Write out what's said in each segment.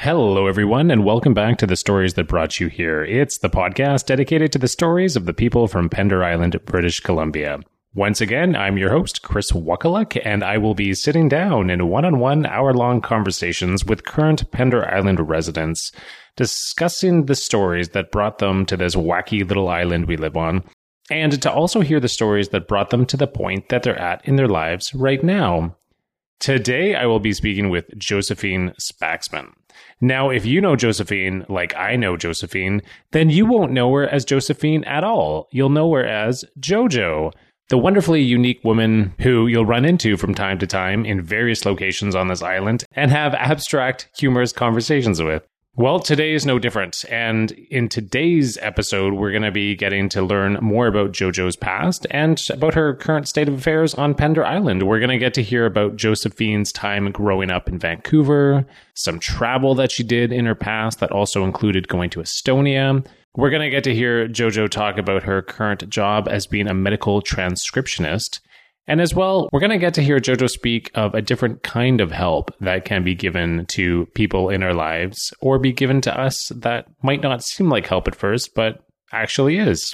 Hello, everyone, and welcome back to the stories that brought you here. It's the podcast dedicated to the stories of the people from Pender Island, British Columbia. Once again, I'm your host, Chris Wakaluk, and I will be sitting down in one on one hour long conversations with current Pender Island residents, discussing the stories that brought them to this wacky little island we live on, and to also hear the stories that brought them to the point that they're at in their lives right now. Today, I will be speaking with Josephine Spaxman. Now, if you know Josephine like I know Josephine, then you won't know her as Josephine at all. You'll know her as JoJo, the wonderfully unique woman who you'll run into from time to time in various locations on this island and have abstract, humorous conversations with. Well, today is no different. And in today's episode, we're going to be getting to learn more about JoJo's past and about her current state of affairs on Pender Island. We're going to get to hear about Josephine's time growing up in Vancouver, some travel that she did in her past that also included going to Estonia. We're going to get to hear JoJo talk about her current job as being a medical transcriptionist. And as well, we're going to get to hear JoJo speak of a different kind of help that can be given to people in our lives or be given to us that might not seem like help at first, but actually is.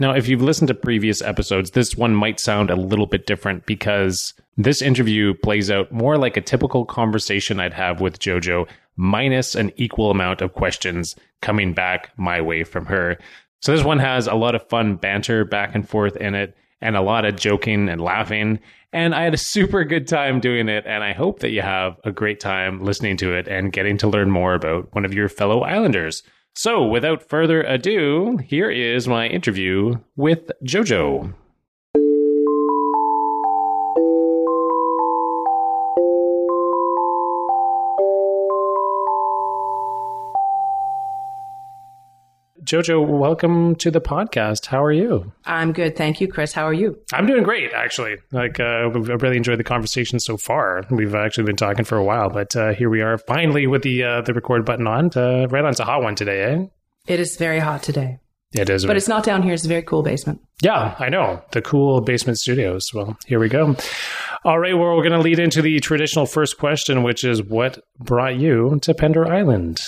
Now, if you've listened to previous episodes, this one might sound a little bit different because this interview plays out more like a typical conversation I'd have with JoJo, minus an equal amount of questions coming back my way from her. So this one has a lot of fun banter back and forth in it and a lot of joking and laughing. And I had a super good time doing it. And I hope that you have a great time listening to it and getting to learn more about one of your fellow Islanders. So, without further ado, here is my interview with JoJo. Jojo, welcome to the podcast. How are you? I'm good. Thank you, Chris. How are you? I'm doing great, actually. Like, uh, we've really enjoyed the conversation so far. We've actually been talking for a while, but uh, here we are finally with the uh, the record button on. To, right on, it's a hot one today, eh? It is very hot today. It is. But it's not down here. It's a very cool basement. Yeah, I know. The cool basement studios. Well, here we go. All right, well, we're going to lead into the traditional first question, which is what brought you to Pender Island?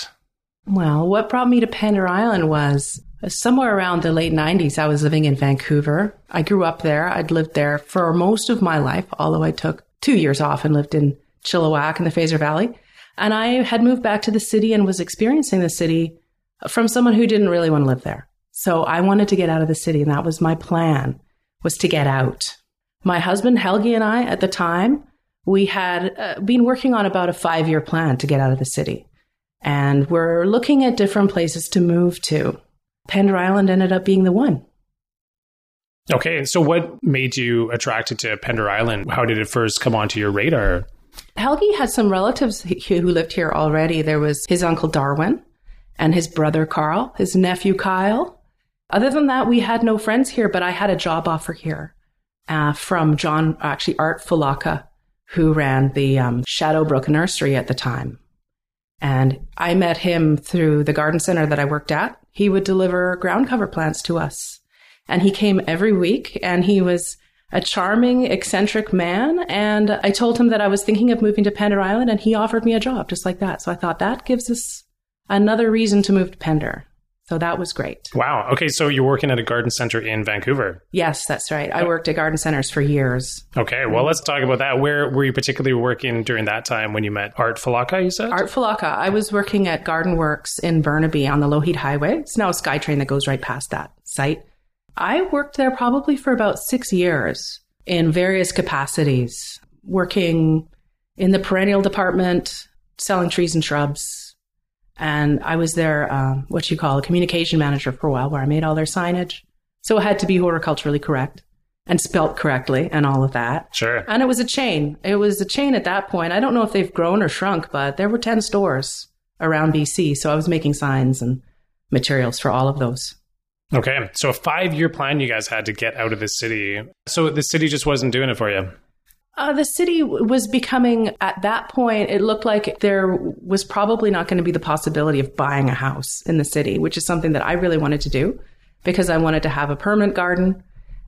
Well, what brought me to Pender Island was somewhere around the late 90s. I was living in Vancouver. I grew up there. I'd lived there for most of my life, although I took two years off and lived in Chilliwack in the Fraser Valley. And I had moved back to the city and was experiencing the city from someone who didn't really want to live there. So I wanted to get out of the city, and that was my plan, was to get out. My husband Helgi and I, at the time, we had uh, been working on about a five year plan to get out of the city. And we're looking at different places to move to. Pender Island ended up being the one. Okay, so what made you attracted to Pender Island? How did it first come onto your radar? Helgi had some relatives who lived here already. There was his uncle Darwin and his brother Carl, his nephew Kyle. Other than that, we had no friends here, but I had a job offer here uh, from John, actually Art Fulaka, who ran the um, Shadowbrook Nursery at the time. And I met him through the garden center that I worked at. He would deliver ground cover plants to us. And he came every week and he was a charming, eccentric man. And I told him that I was thinking of moving to Pender Island and he offered me a job just like that. So I thought that gives us another reason to move to Pender. So that was great. Wow. Okay. So you're working at a garden center in Vancouver. Yes, that's right. I worked at garden centers for years. Okay. Well, let's talk about that. Where were you particularly working during that time when you met Art Falaka, you said? Art Falaka. I was working at Garden Works in Burnaby on the Lougheed Highway. It's now a SkyTrain that goes right past that site. I worked there probably for about six years in various capacities, working in the perennial department, selling trees and shrubs, and I was their, um, what you call a communication manager for a while, where I made all their signage. So it had to be horticulturally correct and spelt correctly and all of that. Sure. And it was a chain. It was a chain at that point. I don't know if they've grown or shrunk, but there were 10 stores around BC. So I was making signs and materials for all of those. Okay. So a five year plan you guys had to get out of the city. So the city just wasn't doing it for you. Uh, the city was becoming, at that point, it looked like there was probably not going to be the possibility of buying a house in the city, which is something that I really wanted to do because I wanted to have a permanent garden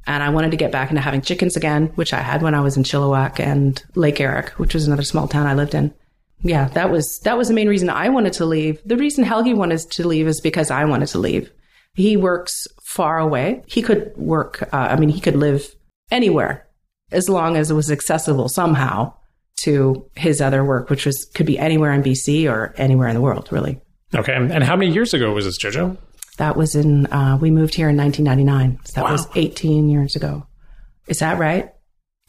and I wanted to get back into having chickens again, which I had when I was in Chilliwack and Lake Errock, which was another small town I lived in. Yeah, that was that was the main reason I wanted to leave. The reason Helgi wanted to leave is because I wanted to leave. He works far away. He could work. Uh, I mean, he could live anywhere as long as it was accessible somehow to his other work, which was could be anywhere in BC or anywhere in the world, really. Okay. And how many years ago was this, Jojo? That was in. Uh, we moved here in 1999. So that wow. was 18 years ago. Is that right?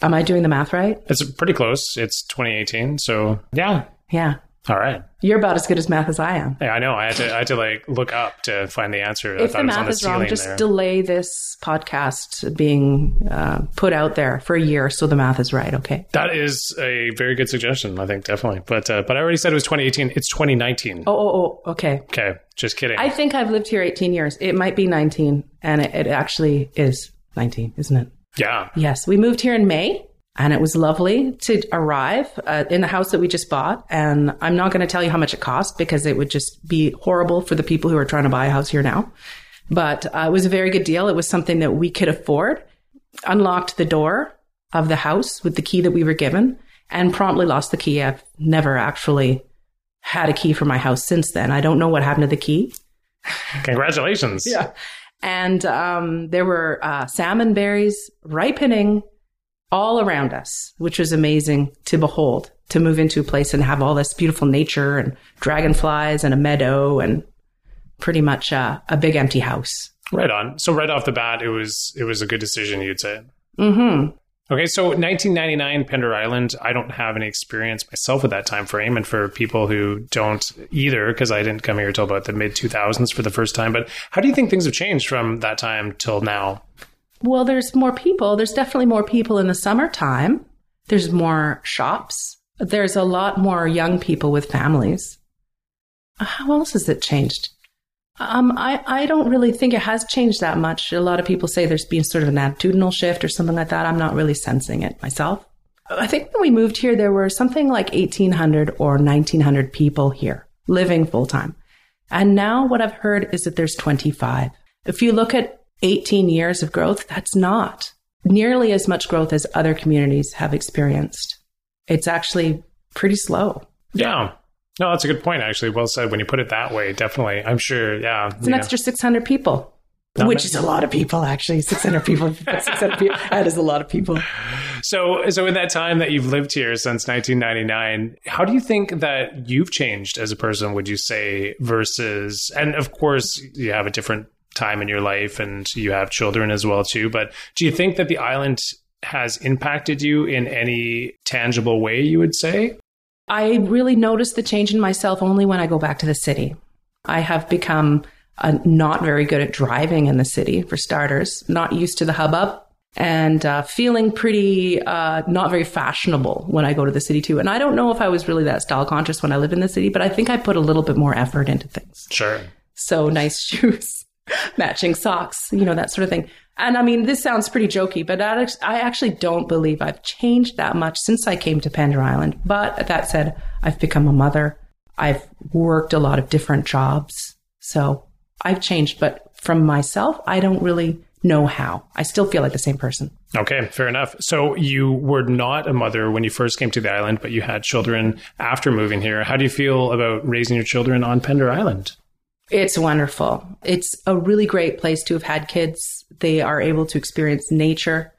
Am I doing the math right? It's pretty close. It's 2018. So yeah. Yeah. All right. You're about as good as math as I am. Yeah, I know. I had to I had to like look up to find the answer. If the math is wrong, just there. delay this podcast being uh, put out there for a year so the math is right. Okay. That is a very good suggestion. I think definitely. But uh, but I already said it was 2018. It's 2019. Oh oh oh. Okay. Okay. Just kidding. I think I've lived here 18 years. It might be 19, and it, it actually is 19, isn't it? Yeah. Yes, we moved here in May and it was lovely to arrive uh, in the house that we just bought. And I'm not going to tell you how much it cost because it would just be horrible for the people who are trying to buy a house here now. But uh, it was a very good deal. It was something that we could afford. Unlocked the door of the house with the key that we were given and promptly lost the key. I've never actually had a key for my house since then. I don't know what happened to the key. Congratulations. yeah. And um, there were uh, salmon berries ripening all around us, which was amazing to behold, to move into a place and have all this beautiful nature and dragonflies and a meadow and pretty much uh, a big empty house. Right on. So right off the bat, it was it was a good decision, you'd say. Mm-hmm. Okay, so 1999 Pender Island. I don't have any experience myself with that time frame, and for people who don't either, because I didn't come here until about the mid 2000s for the first time. But how do you think things have changed from that time till now? Well, there's more people. There's definitely more people in the summertime. There's more shops. There's a lot more young people with families. How else has it changed? Um, I, I don't really think it has changed that much. A lot of people say there's been sort of an attitudinal shift or something like that. I'm not really sensing it myself. I think when we moved here, there were something like 1,800 or 1,900 people here living full time. And now what I've heard is that there's 25. If you look at 18 years of growth, that's not nearly as much growth as other communities have experienced. It's actually pretty slow. Yeah. No, that's a good point, actually. Well said. When you put it that way, definitely. I'm sure, yeah. It's an extra 600 people. Not which is a lot of people, actually. 600 people. 600 people. That is a lot of people. So, so in that time that you've lived here since 1999, how do you think that you've changed as a person? Would you say versus, and of course, you have a different time in your life and you have children as well too. But do you think that the island has impacted you in any tangible way, you would say? I really notice the change in myself only when I go back to the city. I have become uh, not very good at driving in the city, for starters, not used to the hubbub, and uh, feeling pretty uh, not very fashionable when I go to the city too. And I don't know if I was really that style conscious when I lived in the city, but I think I put a little bit more effort into things. Sure. So nice shoes, matching socks, you know, that sort of thing. And I mean, this sounds pretty jokey, but I actually don't believe I've changed that much since I came to Pender Island. But that said, I've become a mother. I've worked a lot of different jobs. So I've changed, but from myself, I don't really know how. I still feel like the same person. Okay, fair enough. So you were not a mother when you first came to the island, but you had children after moving here. How do you feel about raising your children on Pender Island? It's wonderful. It's a really great place to have had kids. They are able to experience nature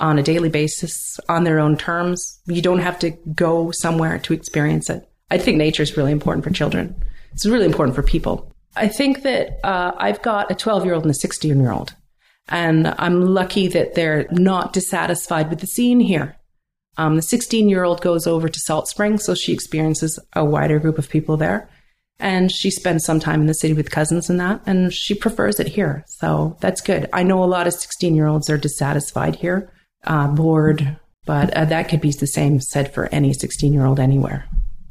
on a daily basis on their own terms. You don't have to go somewhere to experience it. I think nature is really important for children. It's really important for people. I think that uh, I've got a 12 year old and a 16 year old, and I'm lucky that they're not dissatisfied with the scene here. Um, the 16 year old goes over to Salt Spring, so she experiences a wider group of people there and she spends some time in the city with cousins and that and she prefers it here. So that's good. I know a lot of 16 year olds are dissatisfied here uh, bored but uh, that could be the same said for any 16 year old anywhere.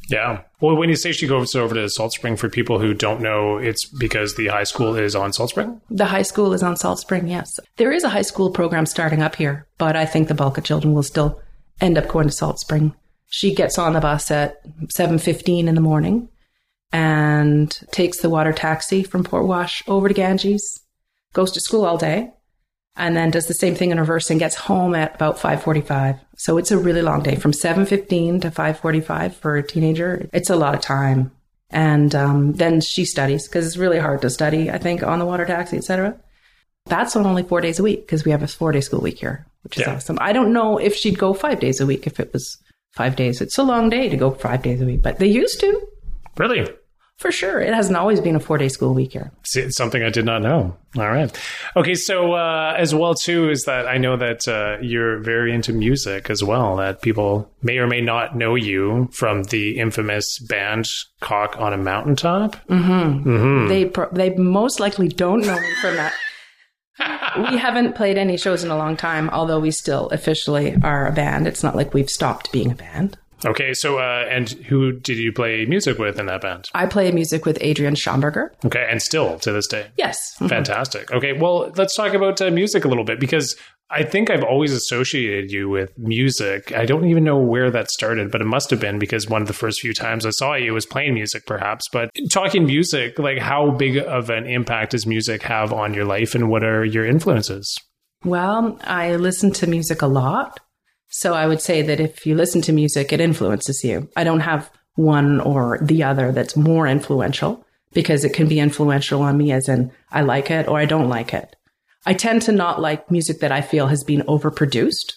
Yeah. Well when you say she goes over to salt spring for people who don't know it's because the high school is on salt spring? The high school is on salt spring yes. There is a high school program starting up here but i think the bulk of children will still end up going to salt spring. She gets on the bus at 7.15 in the morning and takes the water taxi from Port Wash over to Ganges, goes to school all day, and then does the same thing in reverse and gets home at about 5:45. So it's a really long day from 7:15 to 5:45 for a teenager. It's a lot of time. And um, then she studies because it's really hard to study, I think, on the water taxi, etc. That's on only four days a week because we have a four day school week here, which is Yeah. awesome. I don't know if she'd go five days a week if it was five days. It's a long day to go five days a week, but they used to Really? For sure. It hasn't always been a four day school week here. It's something I did not know. All right. Okay. So, uh, as well, too, is that I know that uh, you're very into music as well, that people may or may not know you from the infamous band Cock on a Mountaintop. They pro- they most likely don't know me from that. we haven't played any shows in a long time, although we still officially are a band. It's not like we've stopped being a band. Okay. So, uh, and who did you play music with in that band? I play music with Adrian Schomburger. Okay. And still to this day. Yes. Fantastic. Okay, well, let's talk about uh, music a little bit because I think I've always associated you with music. I don't even know where that started, but it must have been because one of the first few times I saw you was playing music, perhaps. But talking music, like how big of an impact does music have on your life and what are your influences? Well, I listen to music a lot. So I would say that if you listen to music, it influences you. I don't have one or the other that's more influential because it can be influential on me as in I like it or I don't like it. I tend to not like music that I feel has been overproduced.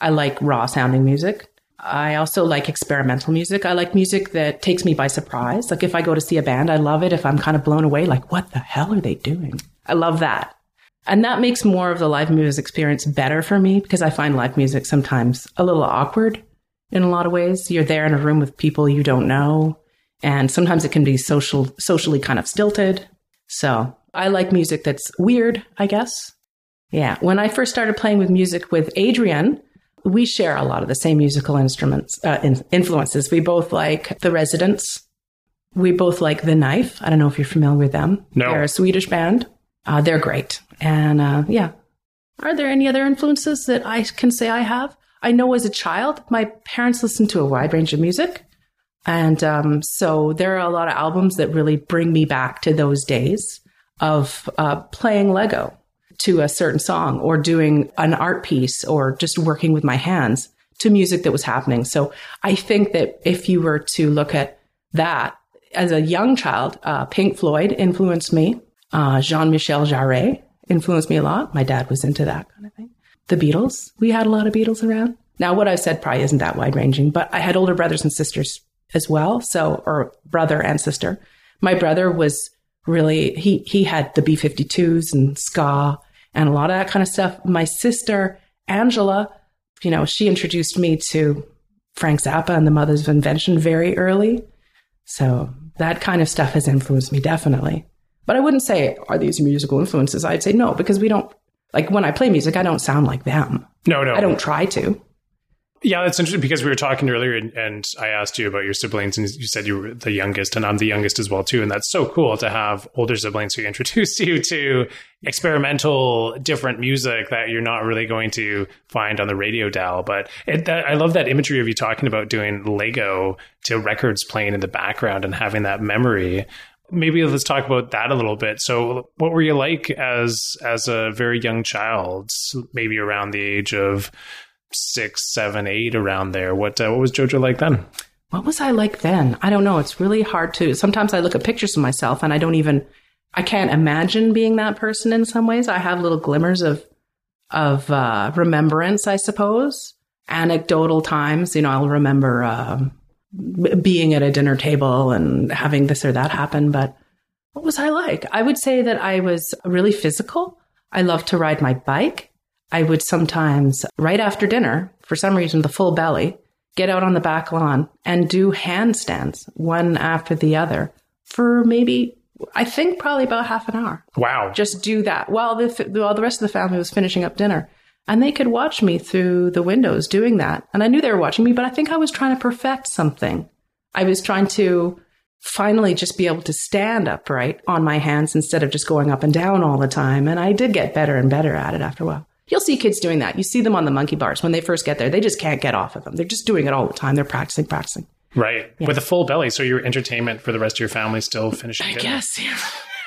I like raw sounding music. I also like experimental music. I like music that takes me by surprise. Like if I go to see a band, I love it if I'm kind of blown away, like, what the hell are they doing? I love that. And that makes more of the live music experience better for me because I find live music sometimes a little awkward in a lot of ways. You're there in a room with people you don't know, and sometimes it can be social, socially kind of stilted. So I like music that's weird, I guess. Yeah. When I first started playing with music with Adrian, we share a lot of the same musical instruments, uh, in- influences. We both like The Residents. We both like The Knife. I don't know if you're familiar with them. No. They're a Swedish band. Uh, they're great. And uh, yeah. Are there any other influences that I can say I have? I know as a child, my parents listened to a wide range of music. And um, so there are a lot of albums that really bring me back to those days of uh, playing Lego to a certain song or doing an art piece or just working with my hands to music that was happening. So I think that if you were to look at that as a young child, uh, Pink Floyd influenced me. Uh, Jean Michel Jarre influenced me a lot. My dad was into that kind of thing. The Beatles, we had a lot of Beatles around. Now, what I've said probably isn't that wide ranging, but I had older brothers and sisters as well. So, or brother and sister. My brother was really, he, he had the B 52s and ska and a lot of that kind of stuff. My sister, Angela, you know, she introduced me to Frank Zappa and the Mothers of Invention very early. So that kind of stuff has influenced me definitely. But I wouldn't say, are these musical influences? I'd say no, because we don't, like when I play music, I don't sound like them. No, no. I don't try to. Yeah, that's interesting because we were talking earlier and, and I asked you about your siblings and you said you were the youngest and I'm the youngest as well too. And that's so cool to have older siblings who introduce you to experimental, different music that you're not really going to find on the radio dial. But it, that, I love that imagery of you talking about doing Lego to records playing in the background and having that memory. Maybe let's talk about that a little bit. So, what were you like as as a very young child, maybe around the age of six, seven, eight, around there. What uh, what was JoJo like then? What was I like then? I don't know. It's really hard to. Sometimes I look at pictures of myself and I don't even. I can't imagine being that person in some ways. I have little glimmers of of uh, remembrance, I suppose. Anecdotal times, you know, I'll remember uh, b- being at a dinner table and having this or that happen. But what was I like? I would say that I was really physical. I loved to ride my bike. I would sometimes, right after dinner, for some reason, the full belly, get out on the back lawn and do handstands one after the other for maybe, I think, probably about half an hour. Wow. Just do that while the while the rest of the family was finishing up dinner, and they could watch me through the windows doing that. And I knew they were watching me, but I think I was trying to perfect something. I was trying to finally just be able to stand upright on my hands instead of just going up and down all the time. And I did get better and better at it after a while. You'll see kids doing that. You see them on the monkey bars when they first get there. They just can't get off of them. They're just doing it all the time. They're practicing, practicing. Right. With a full belly. So your entertainment for the rest of your family still finishing I dinner. guess. Yeah.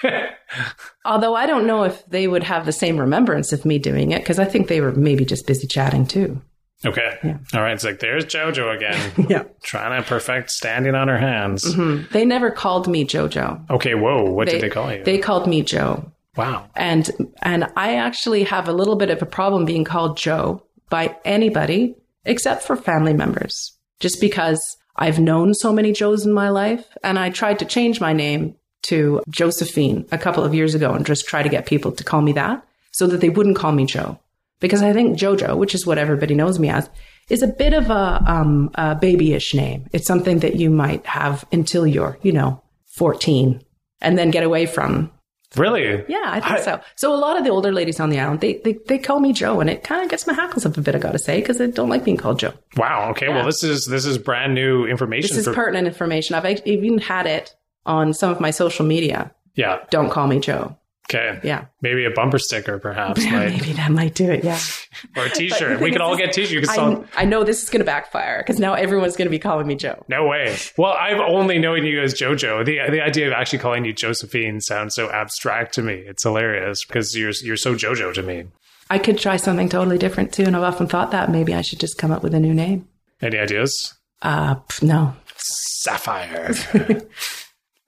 Although I don't know if they would have the same remembrance of me doing it because I think they were maybe just busy chatting too. Okay. Yeah. All right. It's like, there's JoJo again, Yeah. trying to perfect standing on her hands. Mm-hmm. They never called me JoJo. Okay. Whoa. What did they call you? They called me Joe. wow. And and I actually have a little bit of a problem being called Joe by anybody except for family members. Just because I've known so many Joes in my life and I tried to change my name to Josephine a couple of years ago and just try to get people to call me that so that they wouldn't call me Joe. Because I think Jojo, which is what everybody knows me as, is a bit of a, um, a babyish name. It's something that you might have until you're, you know, 14 and then get away from. Really? Yeah, I think I- so. So a lot of the older ladies on the island, they, they, they call me Joe and it kind of gets my hackles up a bit, I gotta say, because I don't like being called Joe. Wow. Okay. Well, this is this is brand new information This is for. pertinent information. I've even had it on some of my social media. yeah. Don't call me Joe. Okay. Yeah. Maybe a bumper sticker, perhaps, like, Maybe that might do it. Yeah. or a T-shirt. We could all get T-shirts. I. I know this is going to backfire because now everyone's going to be calling me Joe. No way. Well, I've only known you as JoJo. The the idea of actually calling you Josephine sounds so abstract to me. It's hilarious because you're you're so JoJo to me. I could try something totally different too, and I've often thought that maybe I should just come up with a new name. Any ideas? Uh, no. Sapphire.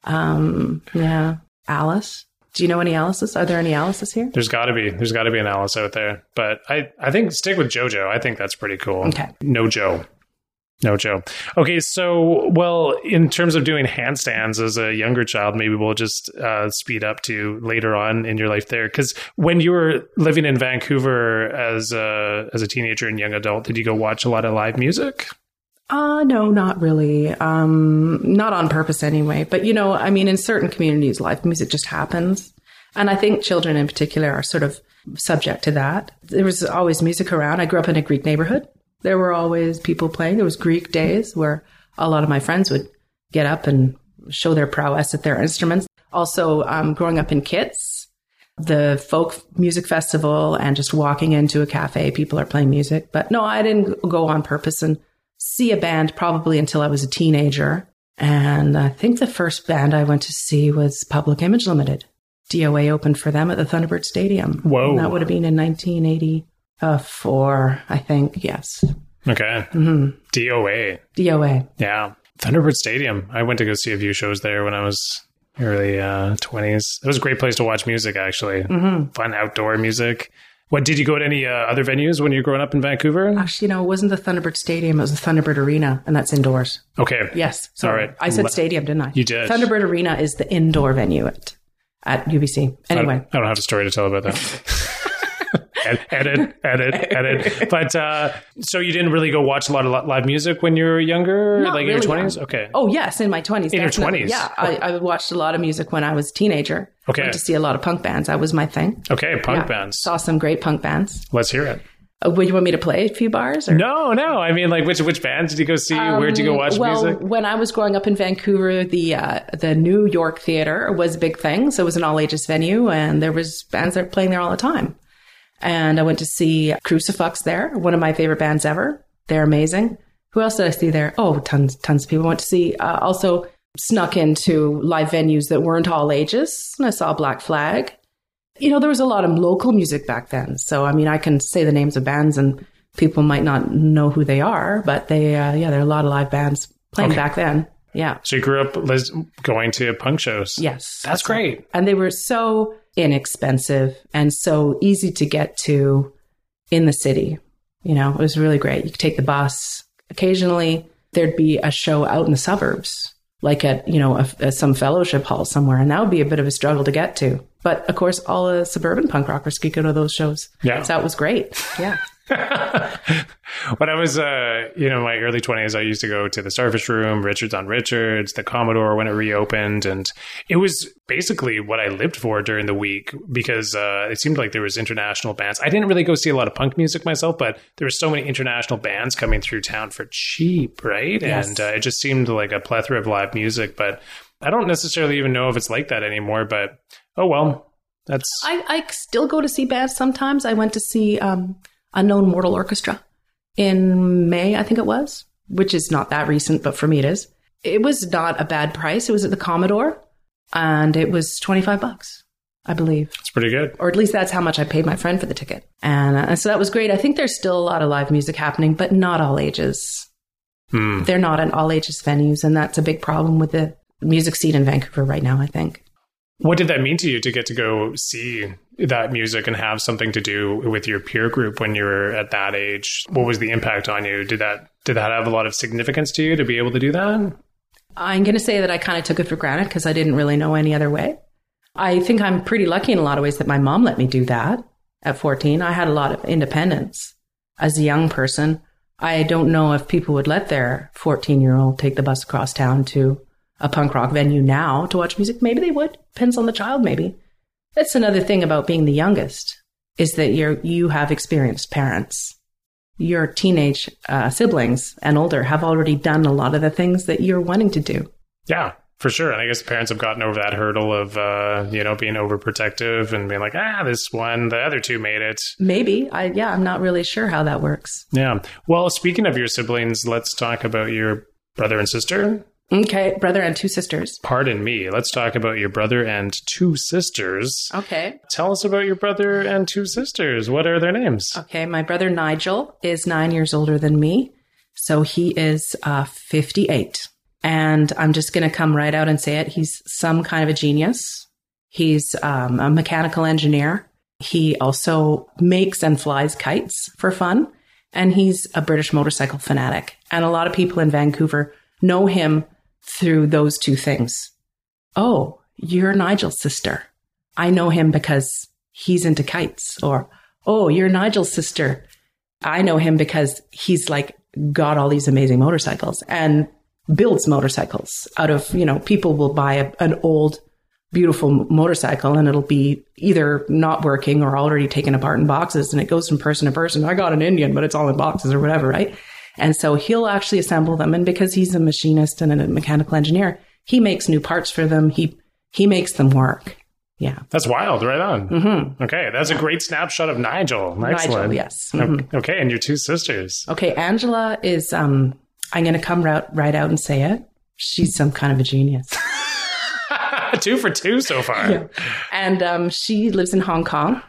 Um, yeah. Alice. Do you know any Alice's? Are there any Alice's here? There's got to be. There's got to be an Alice out there. But I I think stick with JoJo. I think that's pretty cool. Okay. No Joe. No Joe. Okay, so well, in terms of doing handstands as a younger child, maybe we'll just uh, speed up to later on in your life there. Because when you were living in Vancouver as a as a teenager and young adult, did you go watch a lot of live music? Uh, no, not really. Um, not on purpose anyway. But, you know, I mean, in certain communities, live music just happens. And I think children in particular are sort of subject to that. There was always music around. I grew up in a Greek neighborhood. There were always people playing. There was Greek days where a lot of my friends would get up and show their prowess at their instruments. Also, um, growing up in Kits, the folk music festival and just walking into a cafe, people are playing music. But no, I didn't go on purpose and see a band probably until I was a teenager. And I think the first band I went to see was Public Image Limited. DOA opened for them at the Thunderbird Stadium. Whoa. And that would have been in 1984, I think. Yes. Okay. hmm DOA. DOA. Yeah. Thunderbird Stadium. I went to go see a few shows there when I was early uh, 20s. It was a great place to watch music, actually. hmm Fun outdoor music. What did you go to any uh, other venues when you were growing up in Vancouver? Actually, you know, it wasn't the Thunderbird Stadium. It was the Thunderbird Arena, and that's indoors. Okay. Yes. Sorry. All right. I said stadium, didn't I? You did. Thunderbird Arena is the indoor venue at, at UBC. I don't- Anyway. I don't have a story to tell about that. Ed- edit, edit, edit. But uh, so you didn't really go watch a lot of live music when you were younger, Not like in your twenties. Okay. Oh yes, in my twenties. In your 20s? Yeah, I, I watched a lot of music when I was a teenager. Okay. Went to see a lot of punk bands. That was my thing. Okay. Punk Yeah. bands. Saw some great punk bands. Let's hear it. Uh, would you want me to play a few bars? Or? No, no. I mean, like, which which bands did you go see? Where did you go watch Um, well, music? when I was growing up in Vancouver, the uh, the New York Theater was a big thing. So it was an all ages venue, and there was bands that were playing there all the time. And I went to see Crucifix there, one of my favorite bands ever. They're amazing. Who else did I see there? Oh, tons, tons of people. I went to see uh, also snuck into live venues that weren't all ages. And I saw Black Flag. You know, there was a lot of local music back then. So, I mean, I can say the names of bands and people might not know who they are, but they, uh, yeah, there are a lot of live bands playing Okay. back then. Yeah. So you grew up going to punk shows. Yes. That's great. And they were so inexpensive and so easy to get to in the city. You know, it was really great. You could take the bus. Occasionally, there'd be a show out in the suburbs, like at, you know, a, a- some fellowship hall somewhere. And that would be a bit of a struggle to get to. But of course, all the suburban punk rockers could go to those shows. Yeah. So it was great. Yeah. when I was, uh, you know, my early twenties, I used to go to the Starfish Room, Richards on Richards, the Commodore when it reopened, and it was basically what I lived for during the week because uh, it seemed like there was international bands. I didn't really go see a lot of punk music myself, but there were so many international bands coming through town for cheap, right? Yes. And uh, it just seemed like a plethora of live music, but I don't necessarily even know if it's like that anymore. But oh well, that's I, I still go to see bands sometimes. I went to see um, Unknown Mortal Orchestra in May, I think it was, which is not that recent, but for me it is. It was not a bad price. It was at the Commodore and it was 25 bucks. I believe. It's pretty good. Or at least that's how much I paid my friend for the ticket. And uh, so that was great. I think there's still a lot of live music happening, but not all ages. Hmm. They're not in all ages venues, and that's a big problem with the music scene in Vancouver right now, I think. What did that mean to you to get to go see that music and have something to do with your peer group when you were at that age? What was the impact on you? Did that did that have a lot of significance to you to be able to do that? I'm going to say that I kind of took it for granted because I didn't really know any other way. I think I'm pretty lucky in a lot of ways that my mom let me do that at 14. I had a lot of independence as a young person. I don't know if people would let their 14 year old take the bus across town to a punk rock venue now to watch music. Maybe they would. Depends on the child, maybe. That's another thing about being the youngest is that you're, you have experienced parents. Your teenage uh, siblings and older have already done a lot of the things that you're wanting to do. Yeah, for sure. And I guess parents have gotten over that hurdle of, uh, you know, being overprotective and being like, ah, this one, the other two made it. Maybe. I, yeah, I'm not really sure how that works. Yeah. Well, speaking of your siblings, let's talk about your brother and sister. Okay, brother and two sisters. Pardon me. Let's talk about your brother and two sisters. Okay. Tell us about your brother and two sisters. What are their names? Okay, my brother Nigel is nine years older than me. So he is uh, 58. And I'm just going to come right out and say it. He's some kind of a genius. He's um, a mechanical engineer. He also makes and flies kites for fun. And he's a British motorcycle fanatic. And a lot of people in Vancouver know him through those two things. Oh, you're Nigel's sister. I know him because he's into kites. Or, oh, you're Nigel's sister. I know him because he's like got all these amazing motorcycles and builds motorcycles out of, you know, people will buy a, an old, beautiful motorcycle and it'll be either not working or already taken apart in boxes and it goes from person to person. I got an Indian, but it's all in boxes or whatever, right? And so he'll actually assemble them. And because he's a machinist and a mechanical engineer, he makes new parts for them. He, he makes them work. Yeah. That's wild. Right on. Mm-hmm. Okay. That's a great snapshot of Nigel. Excellent. Nigel, yes. Mm-hmm. Okay. And your two sisters. Okay. Angela is, um, I'm going to come right, right out and say it. She's some kind of a genius. two for two so far. Yeah. And um, she lives in Hong Kong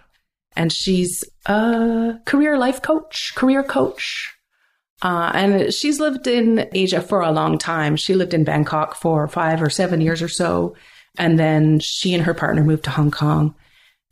and she's a career life coach, career coach. Uh, and she's lived in Asia for a long time. She lived in Bangkok for five or seven years or so. And then she and her partner moved to Hong Kong.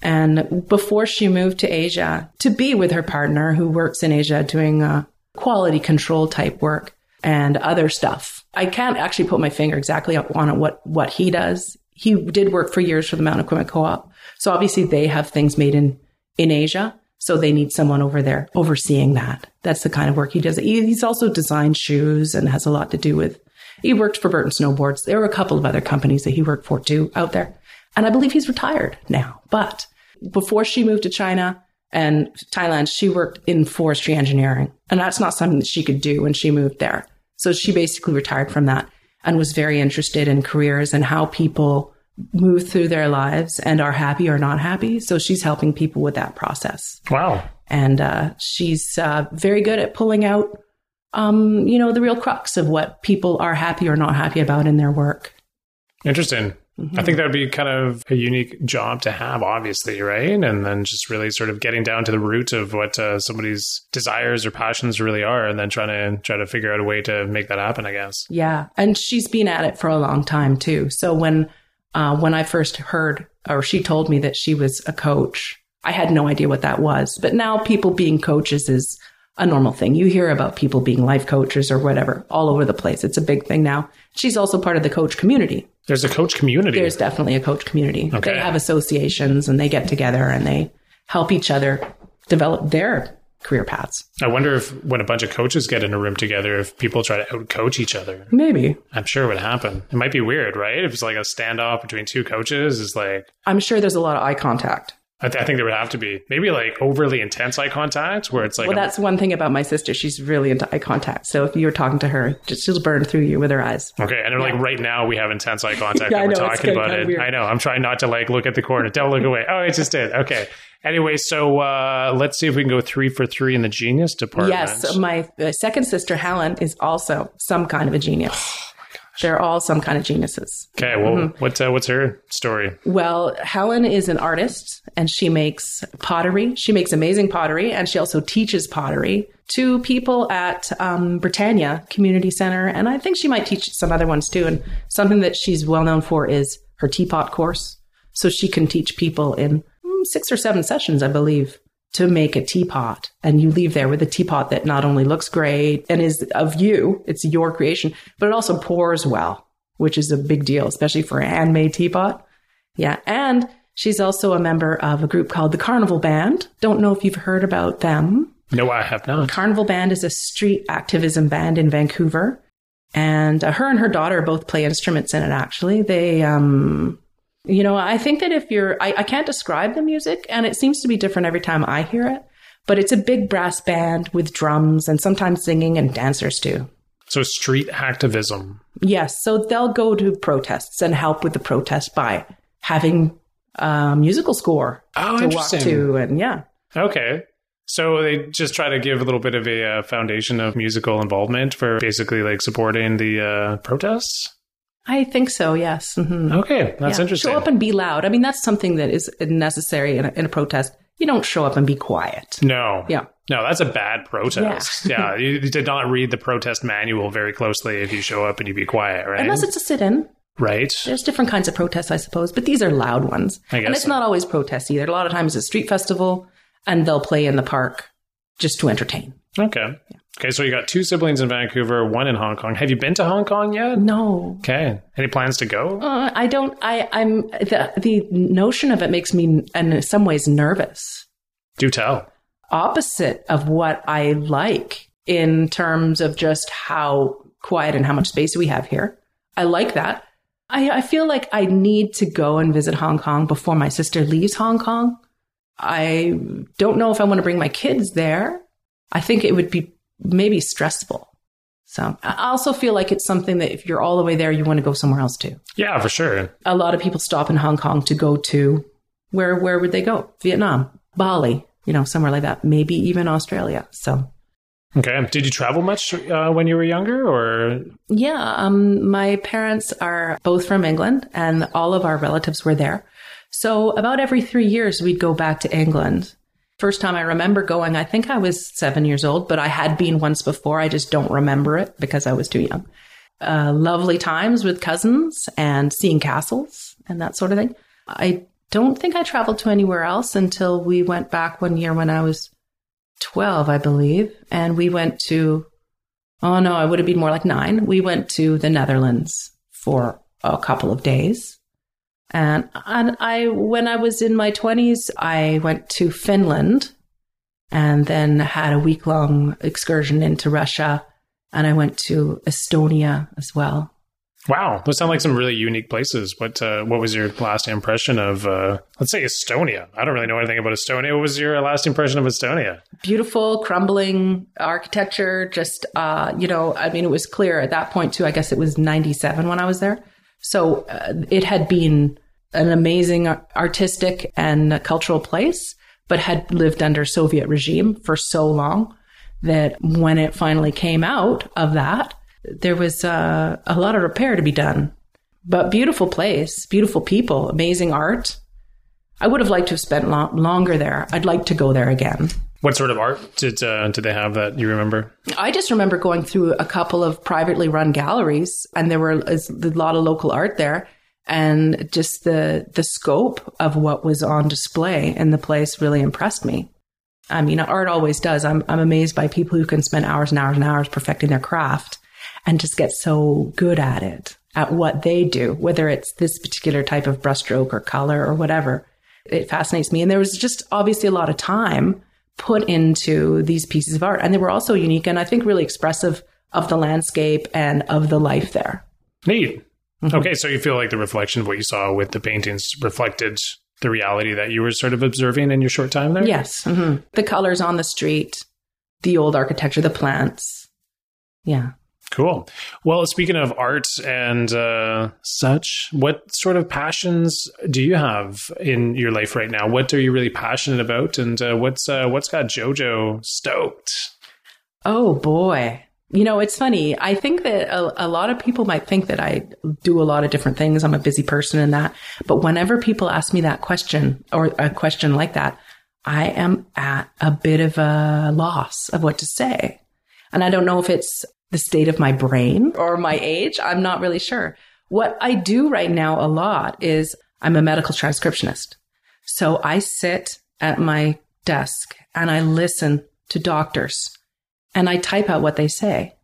And before she moved to Asia to be with her partner who works in Asia doing uh, quality control type work and other stuff. I can't actually put my finger exactly on what, what he does. He did work for years for the Mountain Equipment Co-op. So obviously they have things made in, in Asia. So they need someone over there overseeing that. That's the kind of work he does. He's also designed shoes and has a lot to do with, he worked for Burton Snowboards. There were a couple of other companies that he worked for too out there. And I believe he's retired now. But before she moved to China and Thailand, she worked in forestry engineering. And that's not something that she could do when she moved there. So she basically retired from that and was very interested in careers and how people move through their lives and are happy or not happy. So she's helping people with that process. Wow. And uh, she's uh, very good at pulling out, um, you know, the real crux of what people are happy or not happy about in their work. Interesting. Mm-hmm. I think that would be kind of a unique job to have, obviously, right? And then just really sort of getting down to the root of what uh, somebody's desires or passions really are, and then trying to try to figure out a way to make that happen. I guess. Yeah, and she's been at it for a long time too. So when uh, when I first heard, or she told me that she was a coach, I had no idea what that was. But now people being coaches is a normal thing. You hear about people being life coaches or whatever all over the place. It's a big thing now. She's also part of the coach community. There's a coach community. There's definitely a coach community. Okay. They have associations and they get together and they help each other develop their career paths. I wonder if when a bunch of coaches get in a room together, if people try to out coach each other. Maybe. I'm sure it would happen. It might be weird, right? If it's like a standoff between two coaches, is like I'm sure there's a lot of eye contact. I, th- I, think there would have to be. Maybe like overly intense eye contact where it's like well that's one thing about my sister. She's really into eye contact. So if you're talking to her just she'll burn through you with her eyes. Okay. And yeah. like right now we have intense eye contact yeah, and we're know, talking about it. weird. i know. I'm trying not to like look at the corner. Don't look away. Oh it just did. Okay. Anyway so uh, let's see if we can go three for three in the genius department. Yes. My uh, second sister helen is also some kind of a genius They're all some kind of geniuses. Okay, well, what uh, what's her story? Well, Helen is an artist and she makes pottery. She makes amazing pottery and she also teaches pottery to people at um, Britannia Community Center. And I think she might teach some other ones too. And something that she's well known for is her teapot course. So she can teach people in mm, six or seven sessions, I believe, to make a teapot. And you leave there with a teapot that not only looks great and is of you, it's your creation, but it also pours well, which is a big deal, especially for a handmade teapot. Yeah. And she's also a member of a group called the Carnival Band. Don't know if you've heard about them. No, I have not. Carnival Band is a street activism band in Vancouver. And uh, her and her daughter both play instruments in it, actually. They, um, you know, I think that if you're, I, I can't describe the music, and it seems to be different every time I hear it, but it's a big brass band with drums and sometimes singing and dancers too. So street activism. Yes. So they'll go to protests and help with the protest by having a musical score Oh, to walk to. And yeah. Okay. So they just try to give a little bit of a uh, foundation of musical involvement for basically like supporting the uh, protests. I think so. Yes. hmm Okay, that's Yeah. interesting. Show up and be loud. I mean, that's something that is necessary in a, in a protest. You don't show up and be quiet. no, Yeah. no, that's a bad protest. Yeah, yeah. you did not read the protest manual very closely. If you show up and you be quiet, right? Unless it's a sit in. right. There's different kinds of protests, I suppose, but these are loud ones. I guess and it's so. not always protests either. A lot of times it's a street festival and they'll play in the park just to entertain. Okay. Okay, so you got two siblings in Vancouver, one in Hong Kong. Have you been to Hong Kong yet? No. Okay. Any plans to go? Uh, I don't, I, I'm, the, the notion of it makes me in some ways nervous. Do tell. Opposite of what I like in terms of just how quiet and how much space we have here. I like that. I, I feel like I need to go and visit Hong Kong before my sister leaves Hong Kong. I don't know if I want to bring my kids there. I think it would be maybe stressful. So I also feel like it's something that if you're all the way there, you want to go somewhere else too. Yeah, for sure. A lot of people stop in Hong Kong to go to where where would they go? Vietnam, Bali, you know, somewhere like that. Maybe even Australia. So Okay. Did you travel much uh, when you were younger, or yeah, um, my parents are both from England, and all of our relatives were there. So about every three years, we'd go back to England. First time I remember going, I think I was seven years old, but I had been once before. I just don't remember it because I was too young. Uh, lovely times with cousins and seeing castles and that sort of thing. I don't think I traveled to anywhere else until we went back one year when I was 12, I believe. And we went to, oh no, I would have been more like nine. We went to the Netherlands for a couple of days. And, and I, when I was in my 20s, I went to Finland and then had a week long excursion into Russia. And I went to Estonia as well. wow, those sound like some really unique places. What uh, what was your last impression of, uh, let's say Estonia? I don't really know anything about Estonia. What was your last impression of Estonia? beautiful crumbling architecture just uh you know i mean it was clear at that point too i guess it was 97 when i was there so uh, it had been an amazing artistic and cultural place but had lived under soviet regime for so long that when it finally came out of that there was uh, a lot of repair to be done. But beautiful place beautiful people amazing art. I would have liked to have spent lo- longer there. I'd like to go there again What sort of art did uh, did they have that you remember? I just remember going through a couple of privately run galleries, and there were a lot of local art there, and just the the scope of what was on display in the place really impressed me. I mean, art always does. I'm I'm amazed by people who can spend hours and hours and hours perfecting their craft, and just get so good at it, at what they do, whether it's this particular type of brushstroke or color or whatever. It fascinates me, and there was just obviously a lot of time put into these pieces of art. And they were also unique and I think really expressive of the landscape and of the life there. Neat. Okay, so you feel like the reflection of what you saw with the paintings reflected the reality that you were sort of observing in your short time there? Yes. hmm The colors on the street, the old architecture, the plants. Yeah. Cool. Well, speaking of art and uh, such, what sort of passions do you have in your life right now? What are you really passionate about, and uh, what's uh, what's got JoJo stoked? Oh boy. You know, it's funny. I think that a, a, lot of people might think that I do a lot of different things. I'm a busy person in that. But whenever people ask me that question or a question like that, I am at a bit of a loss of what to say. And I don't know if it's the state of my brain or my age. I'm not really sure. What I do right now a lot is I'm a medical transcriptionist. So I sit at my desk and I listen to doctors and I type out what they say.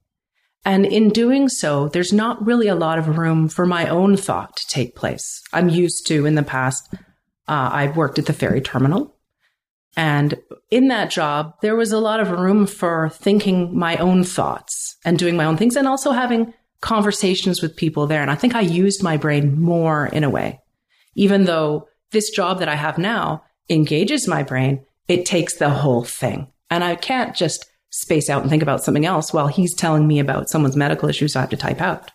And in doing so, there's not really a lot of room for my own thought to take place. I'm used to in the past, uh, I've worked at the ferry terminal. And in that job, there was a lot of room for thinking my own thoughts and doing my own things and also having conversations with people there. And I think I used my brain more in a way, even though this job that I have now engages my brain, it takes the whole thing. And I can't just space out and think about something else while he's telling me about someone's medical issues I have to type out.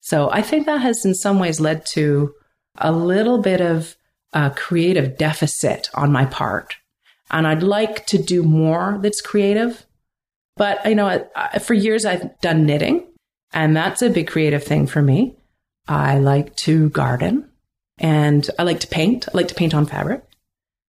So I think that has in some ways led to a little bit of a creative deficit on my part. And I'd like to do more that's creative. But, you know, for years I've done knitting and that's a big creative thing for me. I like to garden and I like to paint. I like to paint on fabric.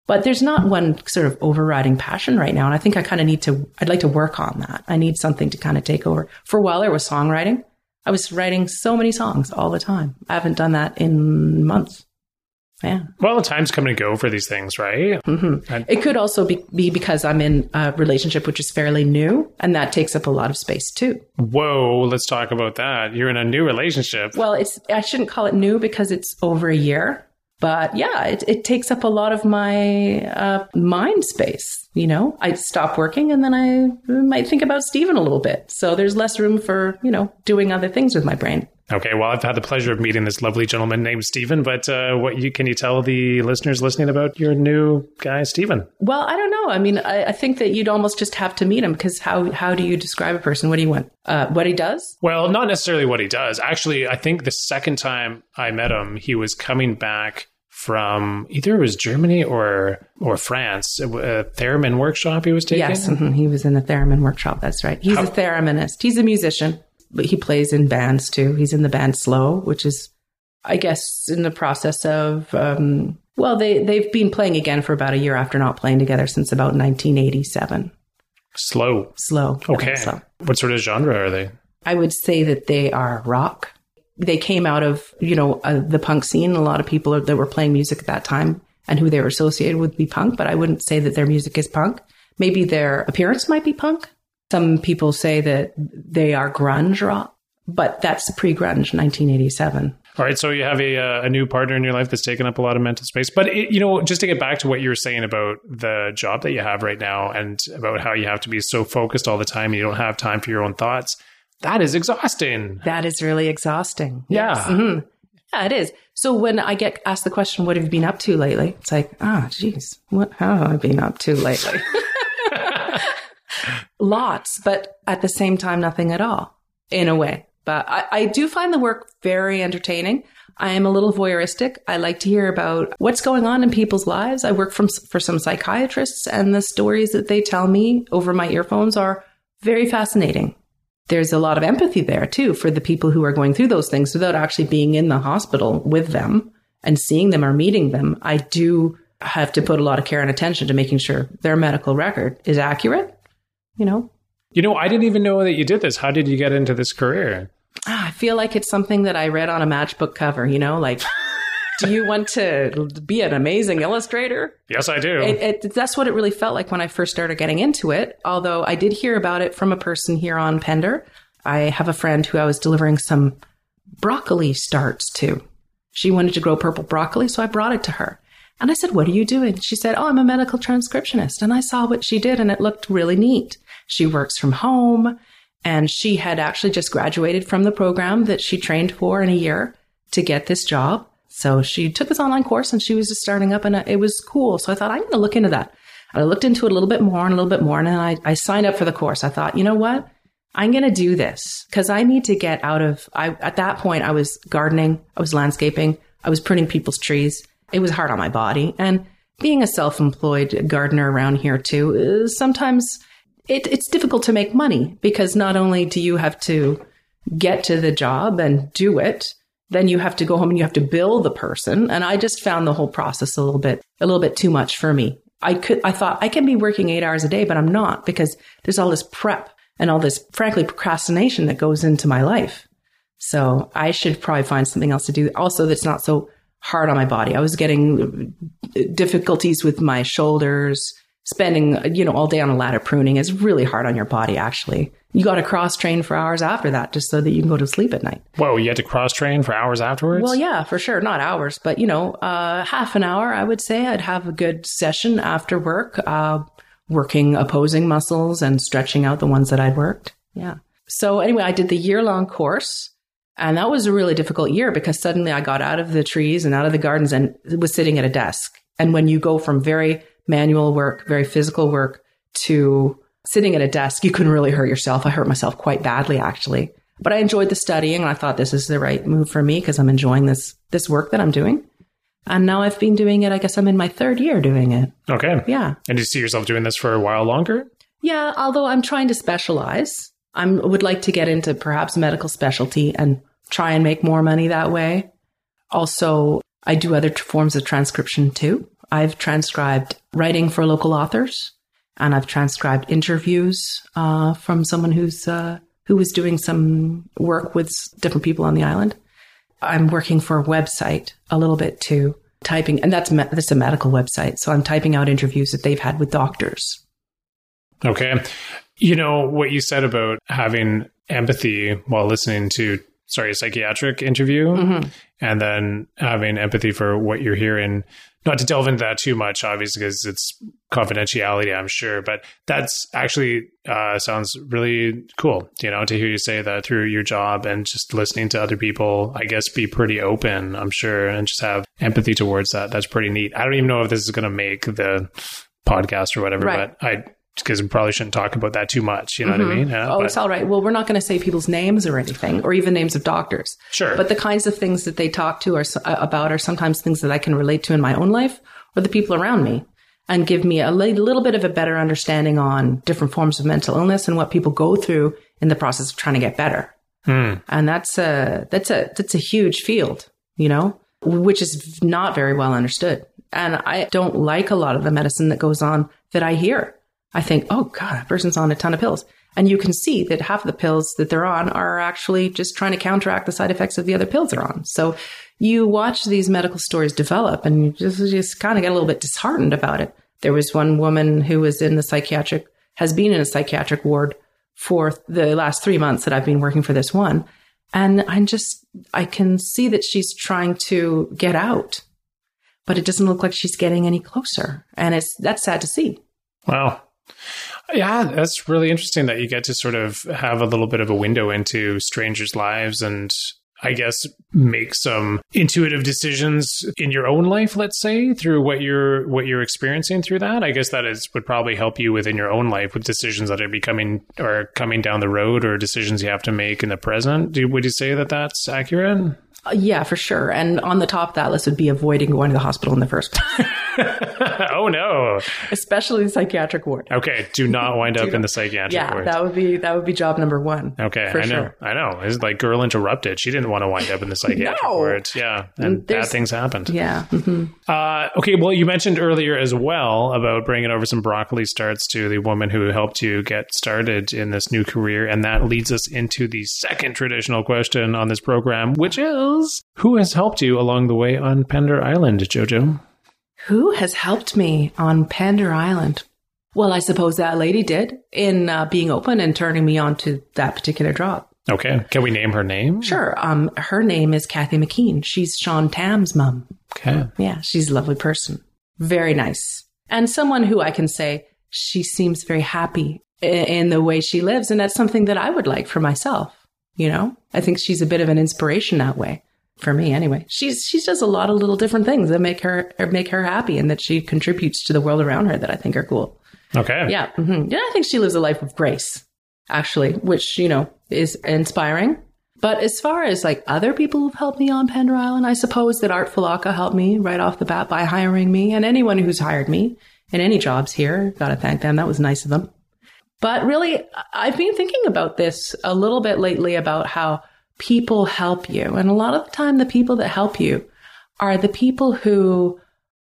But there's not one sort of overriding passion right now. And I think I kind of need to, I'd like to work on that. I need something to kind of take over. For a while, there was songwriting. I was writing so many songs all the time. I haven't done that in months. Yeah. Well, the time's come and go for these things, right? Mm-hmm. it could also be, be, because I'm in a relationship which is fairly new, and that takes up a lot of space too. Whoa, let's talk about that. You're in a new relationship. Well, it's I shouldn't call it new because it's over a year. But yeah, it, it takes up a lot of my uh, mind space. You know, I stop working and then I might think about Stephen a little bit. So there's less room for, you know, doing other things with my brain. Okay, well, I've had the pleasure of meeting this lovely gentleman named Stephen, but uh, what you can you tell the listeners listening about your new guy, Stephen? Well, I don't know. I mean, I, I think that you'd almost just have to meet him because how how do you describe a person? What do you want? Uh, what he does? Well, not necessarily what he does. Actually, I think the second time I met him, he was coming back from either it was Germany or or France, a theremin workshop he was taking. Yes, mm-hmm. he was in the theremin workshop. That's right. He's How- a thereminist. He's a musician but he plays in bands too. He's in the band Slow, which is, I guess, in the process of. Um, well, they they've been playing again for about a year after not playing together since about 1987. Slow. Slow. Okay. Slow. What sort of genre are they? I would say that they are rock. They came out of you know uh, the punk scene. A lot of people that were playing music at that time and who they were associated with be punk, but I wouldn't say that their music is punk. Maybe their appearance might be punk. Some people say that they are grunge rock, but that's pre-grunge 1987. All right, so you have a uh, a new partner in your life that's taken up a lot of mental space. But it, you know, just to get back to what you were saying about the job that you have right now, and about how you have to be so focused all the time, and you don't have time for your own thoughts. That is exhausting. That is really exhausting. Yeah. Yes. Mm-hmm. Yeah, it is. So when I get asked the question, "What have you been up to lately?" It's like, ah, oh, geez, what have I been up to lately? lots, but at the same time, nothing at all in a way. But I, I do find the work very entertaining. I am a little voyeuristic. I like to hear about what's going on in people's lives. I work from, for some psychiatrists, and the stories that they tell me over my earphones are very fascinating. There's a lot of empathy there too for the people who are going through those things without actually being in the hospital with them and seeing them or meeting them. I do have to put a lot of care and attention to making sure their medical record is accurate you know. You know, I didn't even know that you did this. How did you get into this career? Ah, I feel like it's something that I read on a matchbook cover, you know, like do you want to be an amazing illustrator? Yes, I do. It, it, that's what it really felt like when I first started getting into it. Although I did hear about it from a person here on Pender. I have a friend who I was delivering some broccoli starts to. She wanted to grow purple broccoli, so I brought it to her. And I said, What are you doing? She said, Oh, I'm a medical transcriptionist. And I saw what she did and it looked really neat. She works from home and she had actually just graduated from the program that she trained for in a year to get this job. So she took this online course and she was just starting up and uh, it was cool. So I thought, I'm going to look into that. And I looked into it a little bit more and a little bit more. And then I, I signed up for the course. I thought, you know what? I'm going to do this because I need to get out of, I, at that point, I was gardening, I was landscaping, I was pruning people's trees. It was hard on my body. And being a self employed gardener around here too, uh, sometimes it, it's difficult to make money because not only do you have to get to the job and do it, then you have to go home and you have to bill the person. And I just found the whole process a little bit, a little bit too much for me. I could, I thought I can be working eight hours a day, but I'm not because there's all this prep and all this, frankly, procrastination that goes into my life. So I should probably find something else to do. Also, that's not so hard on my body. I was getting difficulties with my shoulders, spending, you know, all day on a ladder pruning is really hard on your body, actually. You got to cross train for hours after that just so that you can go to sleep at night. Whoa, you had to cross train for hours afterwards? Well, yeah, for sure. Not hours, but, you know, uh, half an hour, I would say. I'd have a good session after work, uh, working opposing muscles and stretching out the ones that I'd worked. Yeah. So anyway, I did the year long course. And that was a really difficult year because suddenly I got out of the trees and out of the gardens and was sitting at a desk. And when you go from very manual work, very physical work to sitting at a desk, you can really hurt yourself. I hurt myself quite badly, actually. But I enjoyed the studying and I thought this is the right move for me because I'm enjoying this, this work that I'm doing. And now I've been doing it. I guess I'm in my third year doing it. Okay. Yeah. And do you see yourself doing this for a while longer? Yeah. Although I'm trying to specialize. I would like to get into perhaps medical specialty and try and make more money that way. Also, I do other t- forms of transcription too. I've transcribed writing for local authors, and I've transcribed interviews uh, from someone who's uh, who was doing some work with different people on the island. I'm working for a website a little bit too, typing, and that's me- that's a medical website. So I'm typing out interviews that they've had with doctors. Okay. You know, what you said about having empathy while listening to, sorry, a psychiatric interview Mm-hmm. and then having empathy for what you're hearing. Not to delve into that too much, obviously, because it's confidentiality, I'm sure, but that's actually uh, sounds really cool, you know, to hear you say that through your job and just listening to other people, I guess be pretty open, I'm sure, and just have empathy towards that. That's pretty neat. I don't even know if this is going to make the podcast or whatever, Right. but I, because we probably shouldn't talk about that too much. You know what I mean? Yeah, Oh, but- it's all right. Well, we're not going to say people's names or anything, or even names of doctors. Sure. But the kinds of things that they talk to or uh, about are sometimes things that I can relate to in my own life or the people around me, and give me a li- little bit of a better understanding on different forms of mental illness and what people go through in the process of trying to get better. Hmm. And that's a that's a that's a huge field, you know, which is not very well understood. And I don't like a lot of the medicine that goes on that I hear. I think, oh God, that person's on a ton of pills. And you can see that half of the pills that they're on are actually just trying to counteract the side effects of the other pills they're on. So you watch these medical stories develop and you just, just kind of get a little bit disheartened about it. There was one woman who was in the psychiatric, has been in a psychiatric ward for the last three months that I've been working for this one. And I'm just, I can see that she's trying to get out, but it doesn't look like she's getting any closer. And it's, that's sad to see. Wow. Yeah, that's really interesting that you get to sort of have a little bit of a window into strangers' lives and I guess make some intuitive decisions in your own life, let's say, through what you're what you're experiencing through that. I guess that is would probably help you within your own life with decisions that are becoming or coming down the road or decisions you have to make in the present. Do, would you say that that's accurate? Uh, yeah, for sure. And on the top of that list would be avoiding going to the hospital in the first place, oh no. especially the psychiatric ward. Okay, do not wind up in the psychiatric Yeah, ward. that would be that would be job number one. Okay, I know, sure. I know. It's like girl interrupted. She didn't want to wind up in the psychiatric No. ward. Yeah, and bad things happened. Yeah. hmm Uh, okay, well, you mentioned earlier as well about bringing over some broccoli starts to the woman who helped you get started in this new career, and that leads us into the second traditional question on this program, which is who has helped you along the way on Pender Island, Jojo? Who has helped me on Pender Island? Well, I suppose that lady did in uh, being open and turning me on to that particular job. Okay, can we name her name? Sure. Um, her name is Kathy McKean. She's Sean Tam's mom. Okay. Yeah, she's a lovely person. Very nice. And someone who I can say she seems very happy in the way she lives. And that's something that I would like for myself. You know, I think she's a bit of an inspiration that way for me anyway. She's, she does a lot of little different things that make her, make her happy and that she contributes to the world around her that I think are cool. Okay. Yeah. hmm Yeah. I think she lives a life of grace, actually, which, you know, is inspiring. But as far as like other people who've helped me on Pender Island, I suppose that Art Falaka helped me right off the bat by hiring me and anyone who's hired me in any jobs here. Got to thank them. That was nice of them. But really, I've been thinking about this a little bit lately about how people help you. And a lot of the time, the people that help you are the people who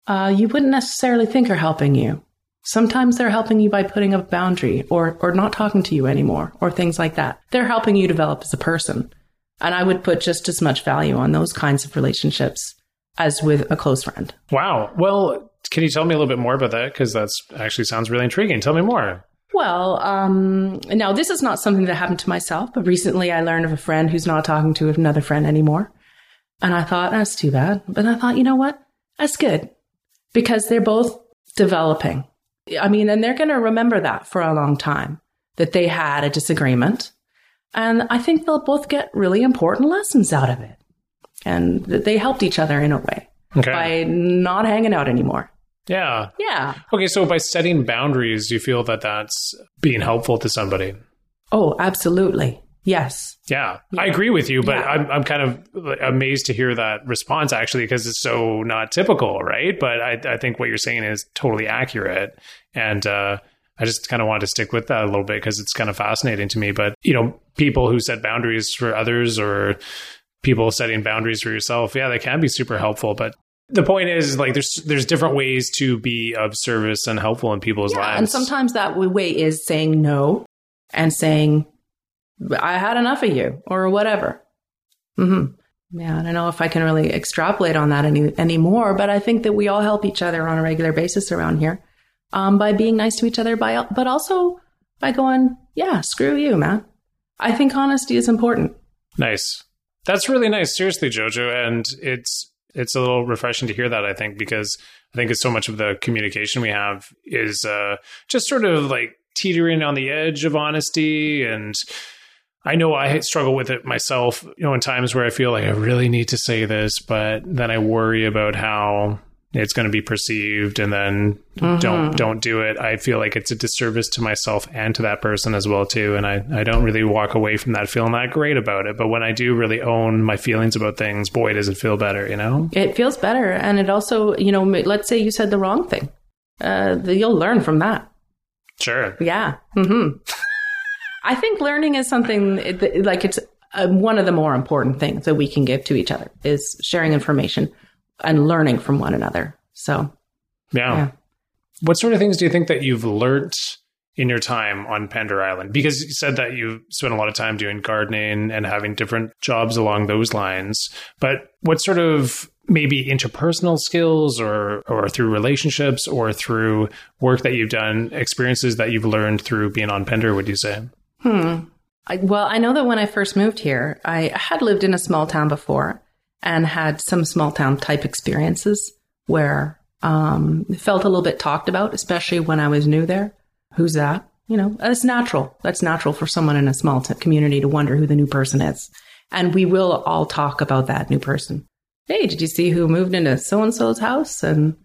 uh, you wouldn't necessarily think are helping you. Sometimes they're helping you by putting up a boundary or, or not talking to you anymore or things like that. They're helping you develop as a person. And I would put just as much value on those kinds of relationships as with a close friend. Wow. Well, can you tell me a little bit more about that? Because that actually sounds really intriguing. Tell me more. Well, um, now this is not something that happened to myself, but recently I learned of a friend who's not talking to another friend anymore. And I thought, that's too bad. But I thought, you know what? That's good because they're both developing. I mean, and they're going to remember that for a long time that they had a disagreement. And I think they'll both get really important lessons out of it. And that they helped each other in a way Okay. by not hanging out anymore. Yeah. Yeah. Okay. So by setting boundaries, you feel that that's being helpful to somebody. Oh, absolutely. Yes. Yeah, I agree with you, but Yeah. I'm I'm kind of amazed to hear that response actually because it's so not typical, right? But I I think what you're saying is totally accurate, and uh, I just kind of wanted to stick with that a little bit because it's kind of fascinating to me. But you know, people who set boundaries for others or people setting boundaries for yourself, yeah, they can be super helpful, but. The point is, like, there's there's different ways to be of service and helpful in people's Yeah, lives. and sometimes that way is saying no and saying, I had enough of you or whatever. mm-hmm. Yeah, I don't know if I can really extrapolate on that any anymore, but I think that we all help each other on a regular basis around here um, by being nice to each other, by but also by going, yeah, screw you, man. I think honesty is important. Nice. That's really nice. Seriously, Jojo. And it's it's a little refreshing to hear that, I think, because I think it's so much of the communication we have is uh, just sort of like teetering on the edge of honesty. And I know I struggle with it myself, you know, in times where I feel like I really need to say this, but then I worry about how it's going to be perceived and then don't don't do it i feel like it's a disservice to myself and to that person as well too and i i don't really walk away from that feeling that great about it but when i do really own my feelings about things boy does it feel better you know It feels better, and it also, you know, let's say you said the wrong thing, uh, you'll learn from that. sure Yeah. mm-hmm. I think learning is something like it's uh, one of the more important things that we can give to each other is sharing information and learning from one another. So, yeah. Yeah. what sort of things do you think that you've learnt in your time on Pender Island? Because you said that you spent a lot of time doing gardening and having different jobs along those lines. But what sort of maybe interpersonal skills or or through relationships or through work that you've done, experiences that you've learned through being on Pender, would you say? hmm. I, well, I know that when I first moved here, I had lived in a small town before and had some small town type experiences where um, felt a little bit talked about, especially when I was new there. Who's that? You know, that's natural. That's natural for someone in a small t- community to wonder who the new person is. And we will all talk about that new person. Hey, did you see who moved into so and so's house? And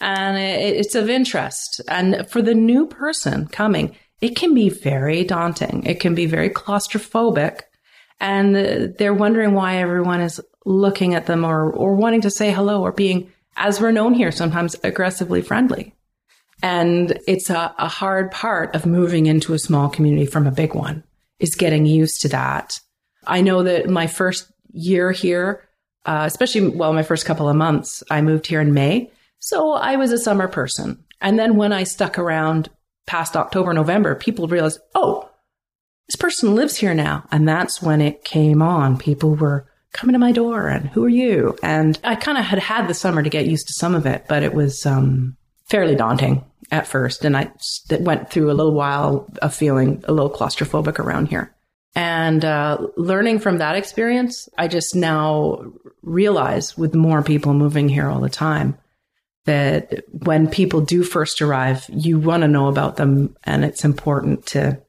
and it, it's of interest. And for the new person coming, it can be very daunting. It can be very claustrophobic. And they're wondering why everyone is looking at them or, or wanting to say hello or being, as we're known here, sometimes aggressively friendly. And it's a, a hard part of moving into a small community from a big one is getting used to that. I know that my first year here, uh, especially, well, my first couple of months, I moved here in May. So I was a summer person. And then when I stuck around past October, November, people realized, oh, this person lives here now. And that's when it came on. People were coming to my door and who are you? And I kind of had had the summer to get used to some of it, but it was um, fairly daunting at first. And I went through a little while of feeling a little claustrophobic around here. And uh, learning from that experience, I just now realize with more people moving here all the time that when people do first arrive, you want to know about them. And it's important to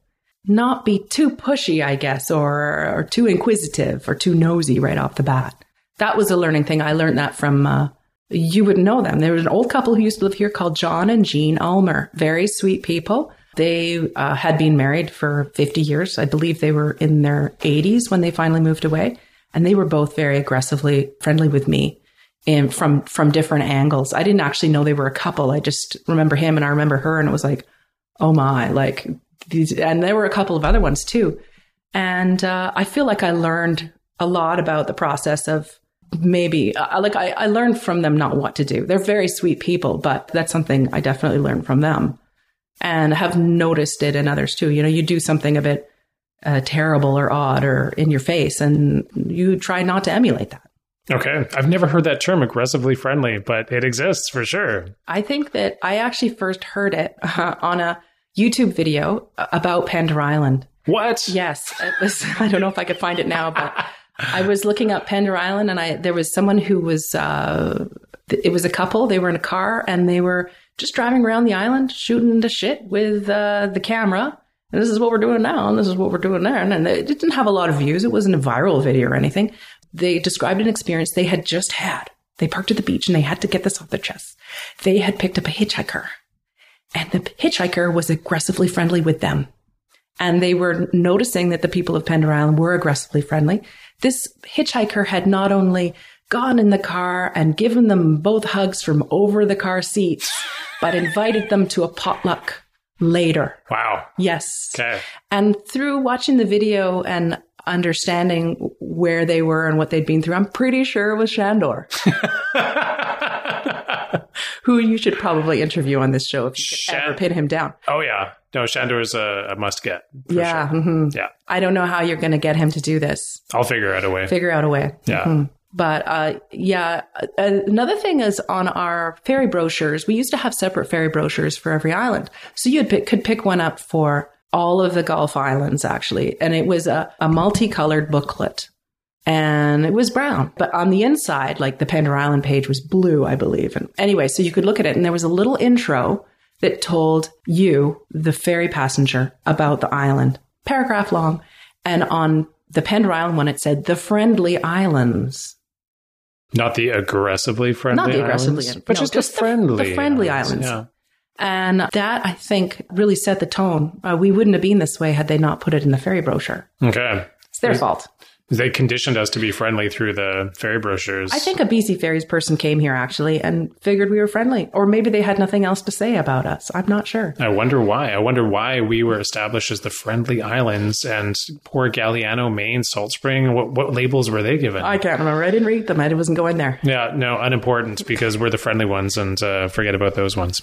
not be too pushy, I guess, or, or too inquisitive or too nosy right off the bat. That was a learning thing. I learned that from, uh, you would know them. There was an old couple who used to live here called John and Jean Ulmer. Very sweet people. They uh, had been married for 50 years. I believe they were in their 80s when they finally moved away. And they were both very aggressively friendly with me in, from, from different angles. I didn't actually know they were a couple. I just remember him and I remember her and it was like, oh my, like these, and there were a couple of other ones too. And uh, I feel like I learned a lot about the process of maybe uh, like I, I learned from them not what to do. They're very sweet people, but that's something I definitely learned from them and have noticed it in others too. You know, you do something a bit uh, terrible or odd or in your face, and you try not to emulate that. Okay. I've never heard that term aggressively friendly, but it exists for sure. I think that I actually first heard it uh, on a YouTube video about Pender Island. What? Yes. It was, I don't know if I could find it now, but I was looking up Pender Island and I, there was someone who was, uh, it was a couple. They were in a car and they were just driving around the island shooting the shit with uh, the camera. And this is what we're doing now, and this is what we're doing there. And it didn't have a lot of views. It wasn't a viral video or anything. They described an experience they had just had. They parked at the beach and they had to get this off their chest. They had picked up a hitchhiker, and the hitchhiker was aggressively friendly with them. And they were noticing that the people of Pender Island were aggressively friendly. This hitchhiker had not only gone in the car and given them both hugs from over the car seats, but invited them to a potluck later. Wow. Yes. Okay. And through watching the video and understanding where they were and what they'd been through, I'm pretty sure it was Shandor. Who you should probably interview on this show if you could ever pin him down. Oh, yeah. No, Shandor's a, a must get. for Yeah. sure. mhm. Yeah. I don't know how you're going to get him to do this. I'll figure out a way. Figure out a way. Yeah. Mhm. But uh, yeah, another thing is on our ferry brochures, we used to have separate ferry brochures for every island. So you pick, could pick one up for all of the Gulf Islands, actually. And it was a, a multicolored booklet. And it was brown, but on the inside, like the Pender Island page was blue, I believe. And anyway, so you could look at it, and there was a little intro that told you, the ferry passenger, about the island, paragraph long. And on the Pender Island one, it said the friendly islands. Not the aggressively friendly Not the aggressively, islands, but no, just, just the the- friendly the friendly islands. Yeah. And that, I think, really set the tone. Uh, we wouldn't have been this way had they not put it in the ferry brochure. Okay. It's their fault. They conditioned us to be friendly through the ferry brochures. I think a BC Ferries person came here actually and figured we were friendly. Or maybe they had nothing else to say about us. I'm not sure. I wonder why. I wonder why we were established as the friendly islands and poor Galiano, Mayne, Salt Spring. What, what labels were they given? I can't remember. I didn't read them. I wasn't going there. yeah, no, unimportant because we're the friendly ones and uh, forget about those ones.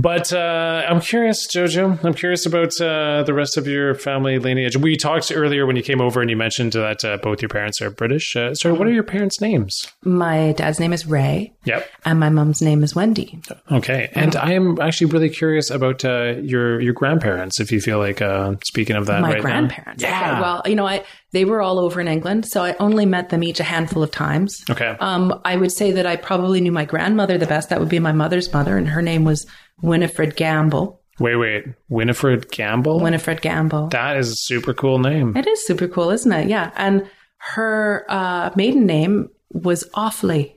But uh, I'm curious, Jojo. I'm curious about uh, the rest of your family lineage. We talked earlier when you came over and you mentioned that uh, both your parents are British. Uh, so, what are your parents' names? My dad's name is Ray Yep. and my mom's name is Wendy. Okay. And I am actually really curious about uh, your your grandparents. If you feel like uh, speaking of that, my right now. grandparents. Yeah. Okay, well, you know, I they were all over in England, so I only met them each a handful of times. Okay. Um, I would say that I probably knew my grandmother the best. That would be my mother's mother, and her name was Winifred Gamble. Wait, wait. Winifred Gamble? Winifred Gamble. that is a super cool name. It is super cool, isn't it? Yeah. And her uh, maiden name was Offley.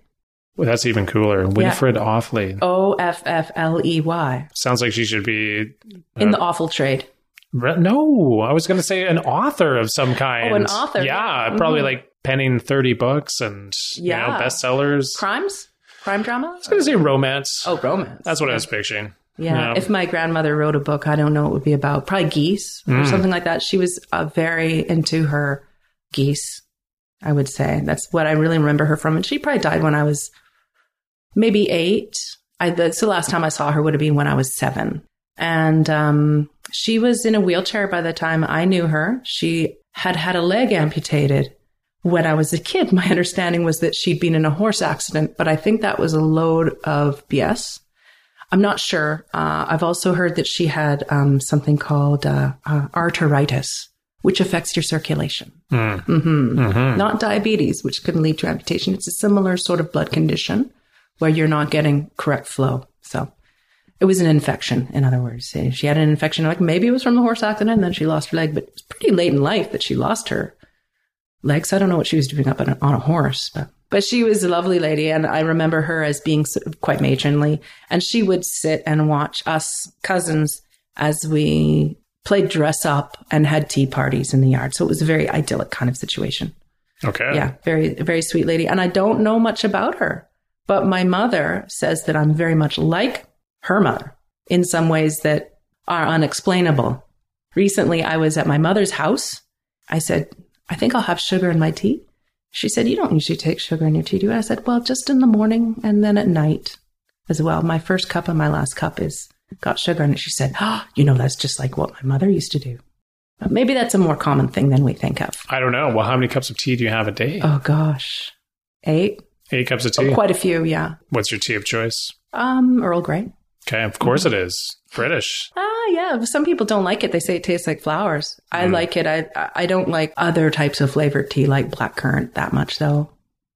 Well, that's even cooler. Winifred Offley. O F F L E Y. Sounds like she should be. In the awful trade. Re- No, I was going to say an author of some kind. Oh, an author, Yeah, yeah. probably Mhm. like penning 30 books and Yeah. you know, bestsellers. Crimes? Crime drama? I was going to say romance. Oh, romance. That's what I was picturing. Yeah. Yeah. If my grandmother wrote a book, I don't know what it would be about. Probably geese or Mm. something like that. She was uh, very into her geese, I would say. That's what I really remember her from. And she probably died when I was maybe eight. I, that's the last time I saw her would have been when I was seven. And um, she was in a wheelchair by the time I knew her. She had had a leg amputated when I was a kid. My understanding was that she'd been in a horse accident, but I think that was a load of BS. I'm not sure. Uh, I've also heard that she had um, something called uh, uh, arteritis, which affects your circulation. Mm. hmm Mhm. Not diabetes, which can lead to amputation. It's a similar sort of blood condition where you're not getting correct flow. So it was an infection, in other words. She had an infection, like maybe it was from the horse accident, and then she lost her leg, but it's pretty late in life that she lost her legs. I don't know what she was doing up on a, on a horse, but but she was a lovely lady, and I remember her as being sort of quite matronly. And she would sit and watch us cousins as we played dress up and had tea parties in the yard. So it was a very idyllic kind of situation. Okay. Yeah, very very sweet lady. And I don't know much about her, but my mother says that I'm very much like her mother in some ways that are unexplainable. Recently, I was at my mother's house. I said, I think I'll have sugar in my tea. She said, You don't usually take sugar in your tea, do you? I said, Well, just in the morning and then at night as well. My first cup and my last cup is got sugar in it. She said, Oh, you know, that's just like what my mother used to do. But maybe that's a more common thing than we think of. I don't know. Well, how many cups of tea do you have a day? Oh, gosh. Eight? Eight cups of tea? Oh, quite a few, yeah. What's your tea of choice? Um, Earl Grey. Okay, of course it is. British. Ah, yeah. Some people don't like it. They say it tastes like flowers. I Mm. like it. I I don't like other types of flavored tea like blackcurrant that much though.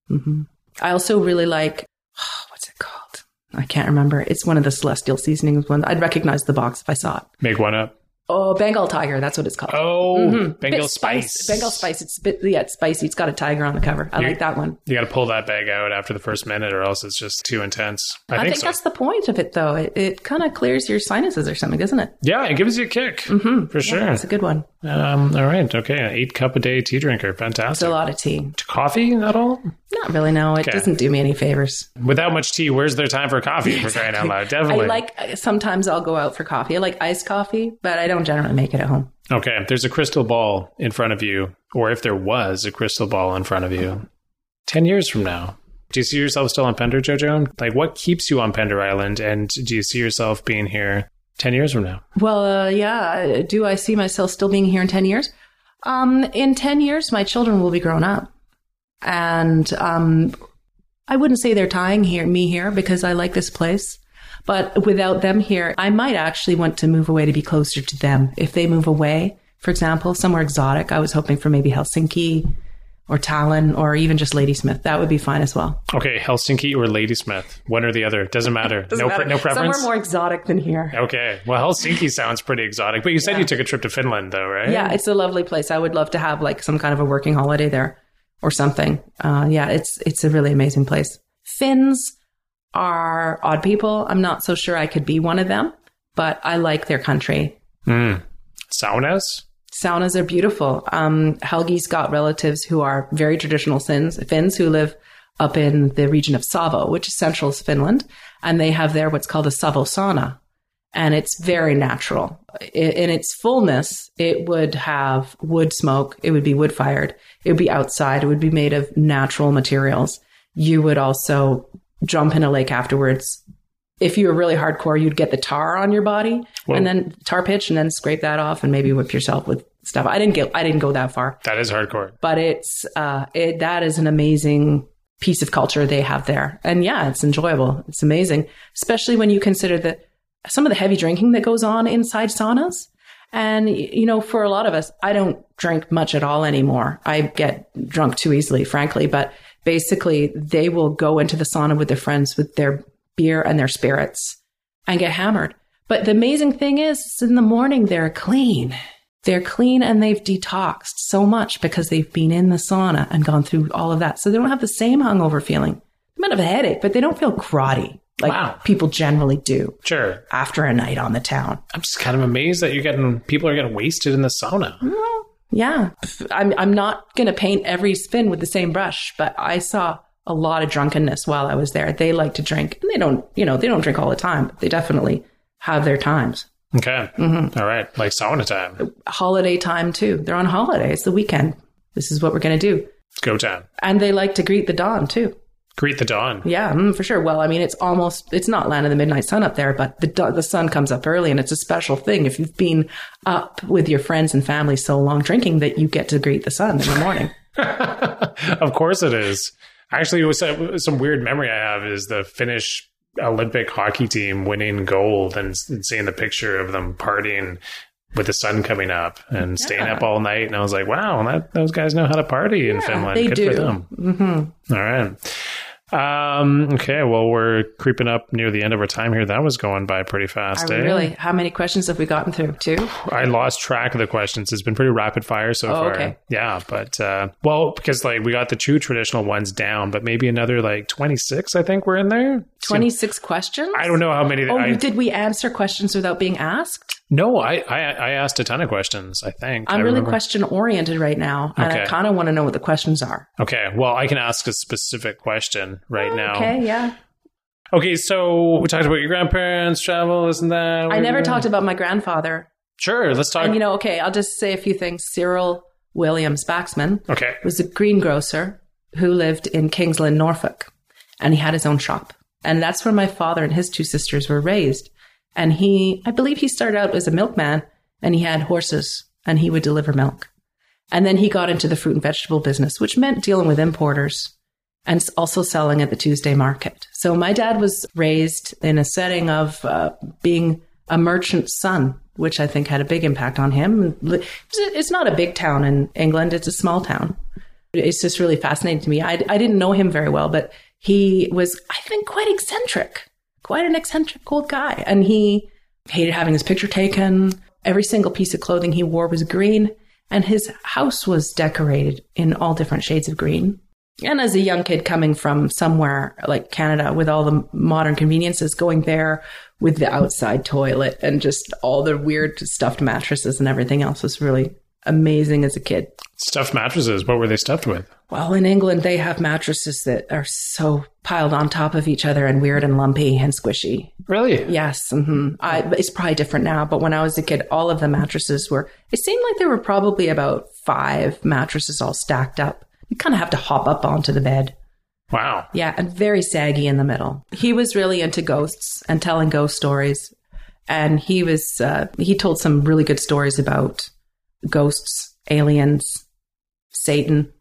hmm I also really like what's it called? I can't remember. It's one of the celestial seasonings ones. I'd recognize the box if I saw it. Make one up. Oh, Bengal tiger. That's what it's called. Oh, Mhm. Bengal spice. Bengal spice. It's a bit yeah, it's spicy. It's got a tiger on the cover. I You- like that one. You got to pull that bag out after the first minute, or else it's just too intense. I, I, think, think, so. that's the point of it, though. It, it kind of clears your sinuses or something, doesn't it? Yeah, it gives you a kick Mm-hmm. for sure. That's a good one. Um, all right, okay, an eight cup a day tea drinker, It's fantastic. a lot of tea. Coffee at all? Not really. No, it Okay. doesn't do me any favors. Without much tea, where's there time for coffee? For crying out loud, I like sometimes I'll go out for coffee. I like iced coffee, but I don't generally make it at home. Okay, there's a crystal ball in front of you, or if there was a crystal ball in front of you, 10 years from now, do you see yourself still on Pender, Jojo? Like, what keeps you on Pender Island, and do you see yourself being here 10 years from now? Well, uh, yeah. Do I see myself still being here in ten years? Um, in ten years, my children will be grown up, and um, I wouldn't say they're tying here me here because I like this place. But without them here, I might actually want to move away to be closer to them. If they move away, for example, somewhere exotic, I was hoping for maybe Helsinki or Tallinn or even just Ladysmith. That would be fine as well. Okay, Helsinki or Ladysmith, one or the other, doesn't matter. Doesn't no, matter. Pre- no preference. Somewhere more exotic than here. okay, well, Helsinki sounds pretty exotic, but you said you took a trip to Finland, though, right? Yeah, it's a lovely place. I would love to have like some kind of a working holiday there or something. Uh, yeah, it's it's a really amazing place. Finns are odd people. I'm not so sure I could be one of them, but I like their country. Mm. Saunas. Saunas are beautiful. Um, Helgi's got relatives who are very traditional Finns, Finns who live up in the region of Savo, which is central Finland, and they have there what's called a Savo sauna, and it's very natural. In its fullness, it would have wood smoke. It would be wood fired. It would be outside. It would be made of natural materials. You would also jump in a lake afterwards. If you were really hardcore, you'd get the tar on your body Whoa. and then tar pitch and then scrape that off and maybe whip yourself with stuff. I didn't get, I didn't go that far, That is hardcore. but it's, uh, it, that is an amazing piece of culture they have there. And yeah, it's enjoyable. It's amazing, especially when you consider that some of the heavy drinking that goes on inside saunas. And, you know, for a lot of us, I don't drink much at all anymore. I get drunk too easily, frankly, but basically they will go into the sauna with their friends with their beer and their spirits and get hammered. But the amazing thing is, in the morning, they're clean. They're clean and they've detoxed so much because they've been in the sauna and gone through all of that. So they don't have the same hungover feeling. They might have a headache, but they don't feel grotty like Wow. people generally do Sure. after a night on the town. I'm just kind of amazed that you're getting people are getting wasted in the sauna. Yeah. I'm, I'm not going to paint every spin with the same brush, but I saw a lot of drunkenness while I was there. They like to drink and they don't, you know, they don't drink all the time, but they definitely have their times. Okay. Mm-hmm. All right. Like sauna time. Holiday time too. They're on holiday. It's the weekend. This is what we're going to do. Go time. And they like to greet the dawn too. Greet the dawn. Yeah, mm, for sure. Well, I mean, it's almost, it's not land of the midnight sun up there, but the, the sun comes up early and it's a special thing. If you've been up with your friends and family so long drinking that you get to greet the sun in the morning. of course it is. Actually, it was some, some weird memory I have is the Finnish Olympic hockey team winning gold and, and seeing the picture of them partying with the sun coming up and staying up all night. And I was like, wow, that, those guys know how to party in Finland. they Good do. for them. hmm All right. Um, okay. Well, we're creeping up near the end of our time here. That was going by pretty fast. Eh? really? How many questions have we gotten through? Two? I lost track of the questions. It's been pretty rapid fire so Oh, far. okay. Yeah, but uh, well, because like we got the two traditional ones down, but maybe another like twenty six. I think we're in there. So- 26 questions? I don't know how many. Oh, I, did we answer questions without being asked? no, I, I I asked a ton of questions. I think I'm I really question oriented right now, and I kind of want to know what the questions are. Okay, well, I can ask a specific question right oh, now. Okay, yeah. Okay, so we talked about your grandparents, travel, isn't that? I never talked about my grandfather. Sure, let's talk. And you know, okay, I'll just say a few things. Cyril William Spaxman okay. was a greengrocer who lived in King's Lynn, Norfolk, and he had his own shop. And that's where my father and his two sisters were raised. And he, I believe he started out as a milkman and he had horses and he would deliver milk. And then he got into the fruit and vegetable business, which meant dealing with importers and also selling at the Tuesday market. So my dad was raised in a setting of uh, being a merchant's son, which I think had a big impact on him. It's not a big town in England, it's a small town. It's just really fascinating to me. I, I didn't know him very well, but he was, I think, quite eccentric, quite an eccentric old guy. And he hated having his picture taken. Every single piece of clothing he wore was green, and his house was decorated in all different shades of green. And as a young kid coming from somewhere like Canada with all the modern conveniences, going there with the outside toilet and just all the weird stuffed mattresses and everything else was really amazing as a kid. Stuffed mattresses. What were they stuffed with? Well, in England, they have mattresses that are so piled on top of each other and weird and lumpy and squishy. Really? Yes, hmm I, it's probably different now, but when I was a kid, all of the mattresses were. It seemed like there were probably about five mattresses all stacked up. You kind of have to hop up onto the bed. Wow. Yeah, and very saggy in the middle. He was really into ghosts and telling ghost stories, and he was uh, he told some really good stories about ghosts, aliens, Satan,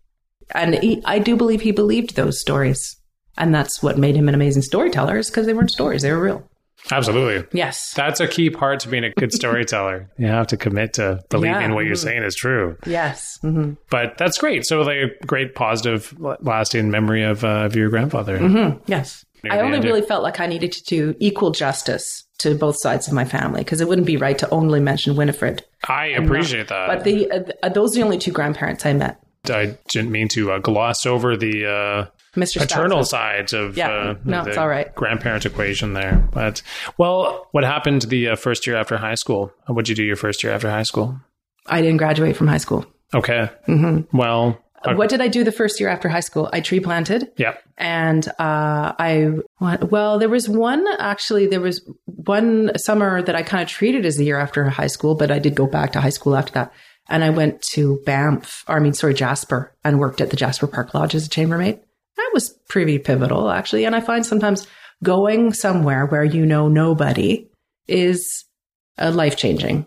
and he, I do believe he believed those stories, and that's what made him an amazing storyteller. Is because they weren't stories; they were real. Absolutely. Yes, That's a key part to being a good storyteller. you have to commit to believing Yeah. what you're saying is true. yes. hmm But that's great. So, like a great, positive, lasting memory of, uh, of your grandfather. hmm Yes. Near I only really felt like I needed to do equal justice to both sides of my family because it wouldn't be right to only mention Winifred. I appreciate that. But the uh, those are the only two grandparents I met. I didn't mean to uh, gloss over the uh, Mr. paternal sides of Yeah. uh, No, the it's all right. grandparent equation there. But well, what happened the uh, first year after high school? What'd you do your first year after high school? I didn't graduate from high school. Okay. Mm-hmm. Well, uh, What did I do the first year after high school? I tree planted. yeah. And uh, I, well, there was one, actually, there was one summer that I kind of treated as the year after high school, but I did go back to high school after that. And I went to Banff, or I mean, sorry, Jasper, and worked at the Jasper Park Lodge as a chambermaid. That was pretty pivotal, actually. And I find sometimes going somewhere where you know nobody is uh, life changing.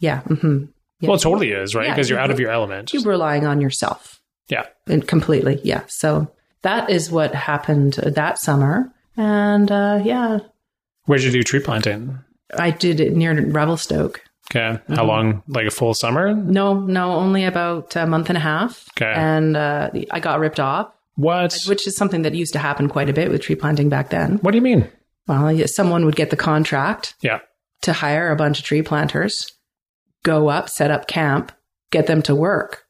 Yeah. hmm Yeah. Well, it totally is, right? Yeah, Because you're you- out of your element. You're relying on yourself. Yeah. And completely. Yeah. So that is what happened that summer. And uh, yeah, Where'd you do tree planting? I did it near Revelstoke. Okay. How Mm-hmm. long? Like a full summer? No, no, only about a month and a half. Okay. And uh, I got ripped off, What? which is something that used to happen quite a bit with tree planting back then. What do you mean? Well, someone would get the contract Yeah. to hire a bunch of tree planters, go up, set up camp, get them to work,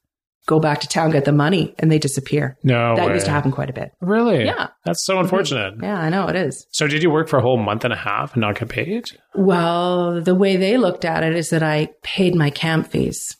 go back to town, get the money, and they disappear. No. that way. used to happen quite a bit. Really? Yeah. That's so unfortunate. Yeah, I know it is. So, did you work for a whole month and a half and not get paid? Well, the way they looked at it is that I paid my camp fees.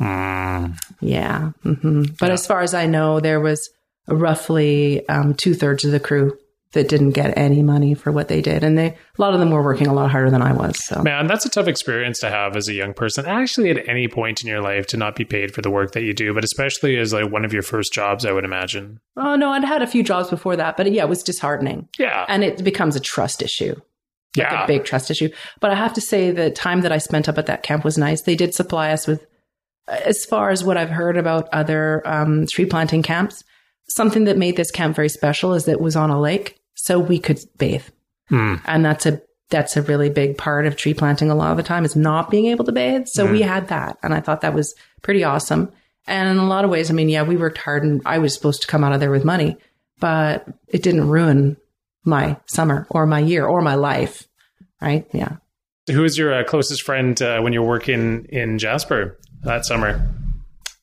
Mm. Yeah. hmm But Yeah. as far as I know, there was roughly um, two thirds of the crew that didn't get any money for what they did. And they, a lot of them were working a lot harder than I was. So, Man, that's a tough experience to have as a young person. Actually, at any point in your life, to not be paid for the work that you do, but especially as like one of your first jobs, I would imagine. oh no, I'd had a few jobs before that, but yeah, it was disheartening. Yeah. And it becomes a trust issue. like yeah. a big trust issue. But I have to say, the time that I spent up at that camp was nice. They did supply us with, as far as what I've heard about other um, tree planting camps, something that made this camp very special is that it was on a lake, so we could bathe, Hmm. and that's a that's a really big part of tree planting. A lot of the time is not being able to bathe, so we had that, and I thought that was pretty awesome. And in a lot of ways, I mean, yeah, we worked hard, and I was supposed to come out of there with money, but it didn't ruin my summer or my year or my life. Right? Yeah. Who was your uh, closest friend uh, when you were working in Jasper that summer?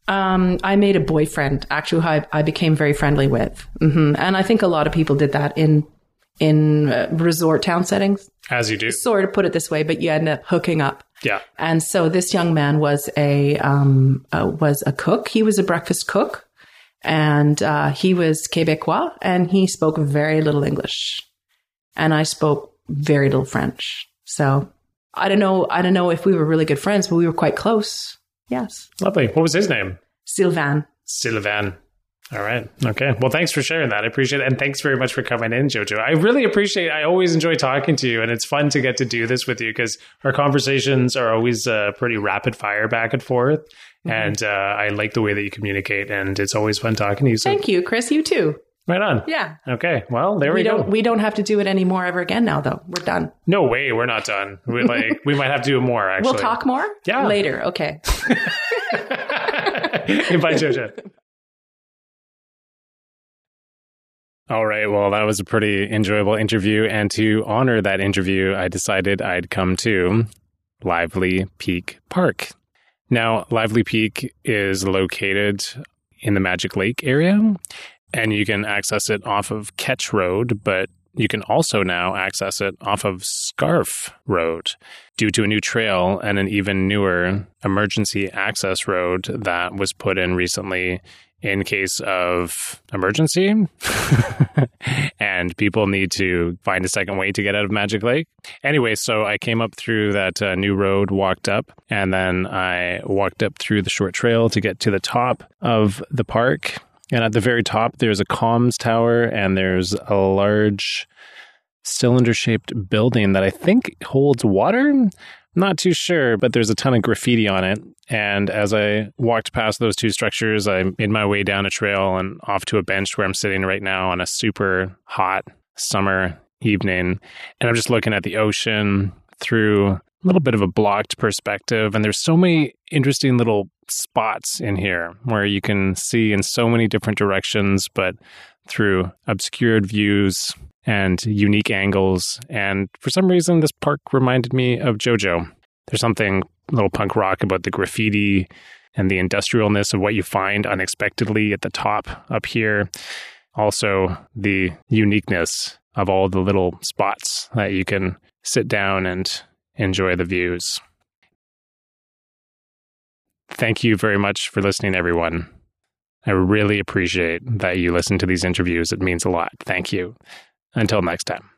Um, I made a boyfriend actually who I, I became very friendly with. hmm And I think a lot of people did that in, in uh, resort town settings. As you do. Sort of put it this way, but you end up hooking up. Yeah. And so this young man was a, um, uh, was a cook. He was a breakfast cook and, uh, he was Quebecois and he spoke very little English. and I spoke very little French. So I don't know. I don't know if we were really good friends, but we were quite close. Yes. Lovely. What was his name? Sylvan. Sylvan. All right. Okay. Well, thanks for sharing that. I appreciate it. And thanks very much for coming in, Jojo. I really appreciate I always enjoy talking to you. And it's fun to get to do this with you because our conversations are always uh, pretty rapid fire back and forth. Mm-hmm. And uh, I like the way that you communicate. And it's always fun talking to you. So Thank you, Chris. You too. Right on. Yeah. Okay. Well, there we, we don't, go. We don't have to do it anymore ever again now, though. We're done. No way. We're not done. We like we might have to do more. Actually, we'll talk more. Yeah. Later. Okay. Bye, Jojo. All right. Well, that was a pretty enjoyable interview. And to honor that interview, I decided I'd come to Lively Peak Park. Now, Lively Peak is located in the Magic Lake area, and you can access it off of Ketch Road, but you can also now access it off of Scarf Road due to a new trail and an even newer emergency access road that was put in recently in case of emergency and people need to find a second way to get out of Magic Lake. Anyway, so I came up through that uh, new road, walked up, and then I walked up through the short trail to get to the top of the park. And at the very top, there's a comms tower and there's a large cylinder shaped building that I think holds water. Not too sure, but there's a ton of graffiti on it. And as I walked past those two structures, I made my way down a trail and off to a bench where I'm sitting right now on a super hot summer evening. And I'm just looking at the ocean through little bit of a blocked perspective. And there's so many interesting little spots in here where you can see in so many different directions, but through obscured views and unique angles. And for some reason, this park reminded me of JoJo. There's something a little punk rock about the graffiti and the industrialness of what you find unexpectedly at the top up here. Also, the uniqueness of all the little spots that you can sit down and enjoy the views. Thank you very much for listening, everyone. I really appreciate that you listen to these interviews. It means a lot. Thank you. Until next time.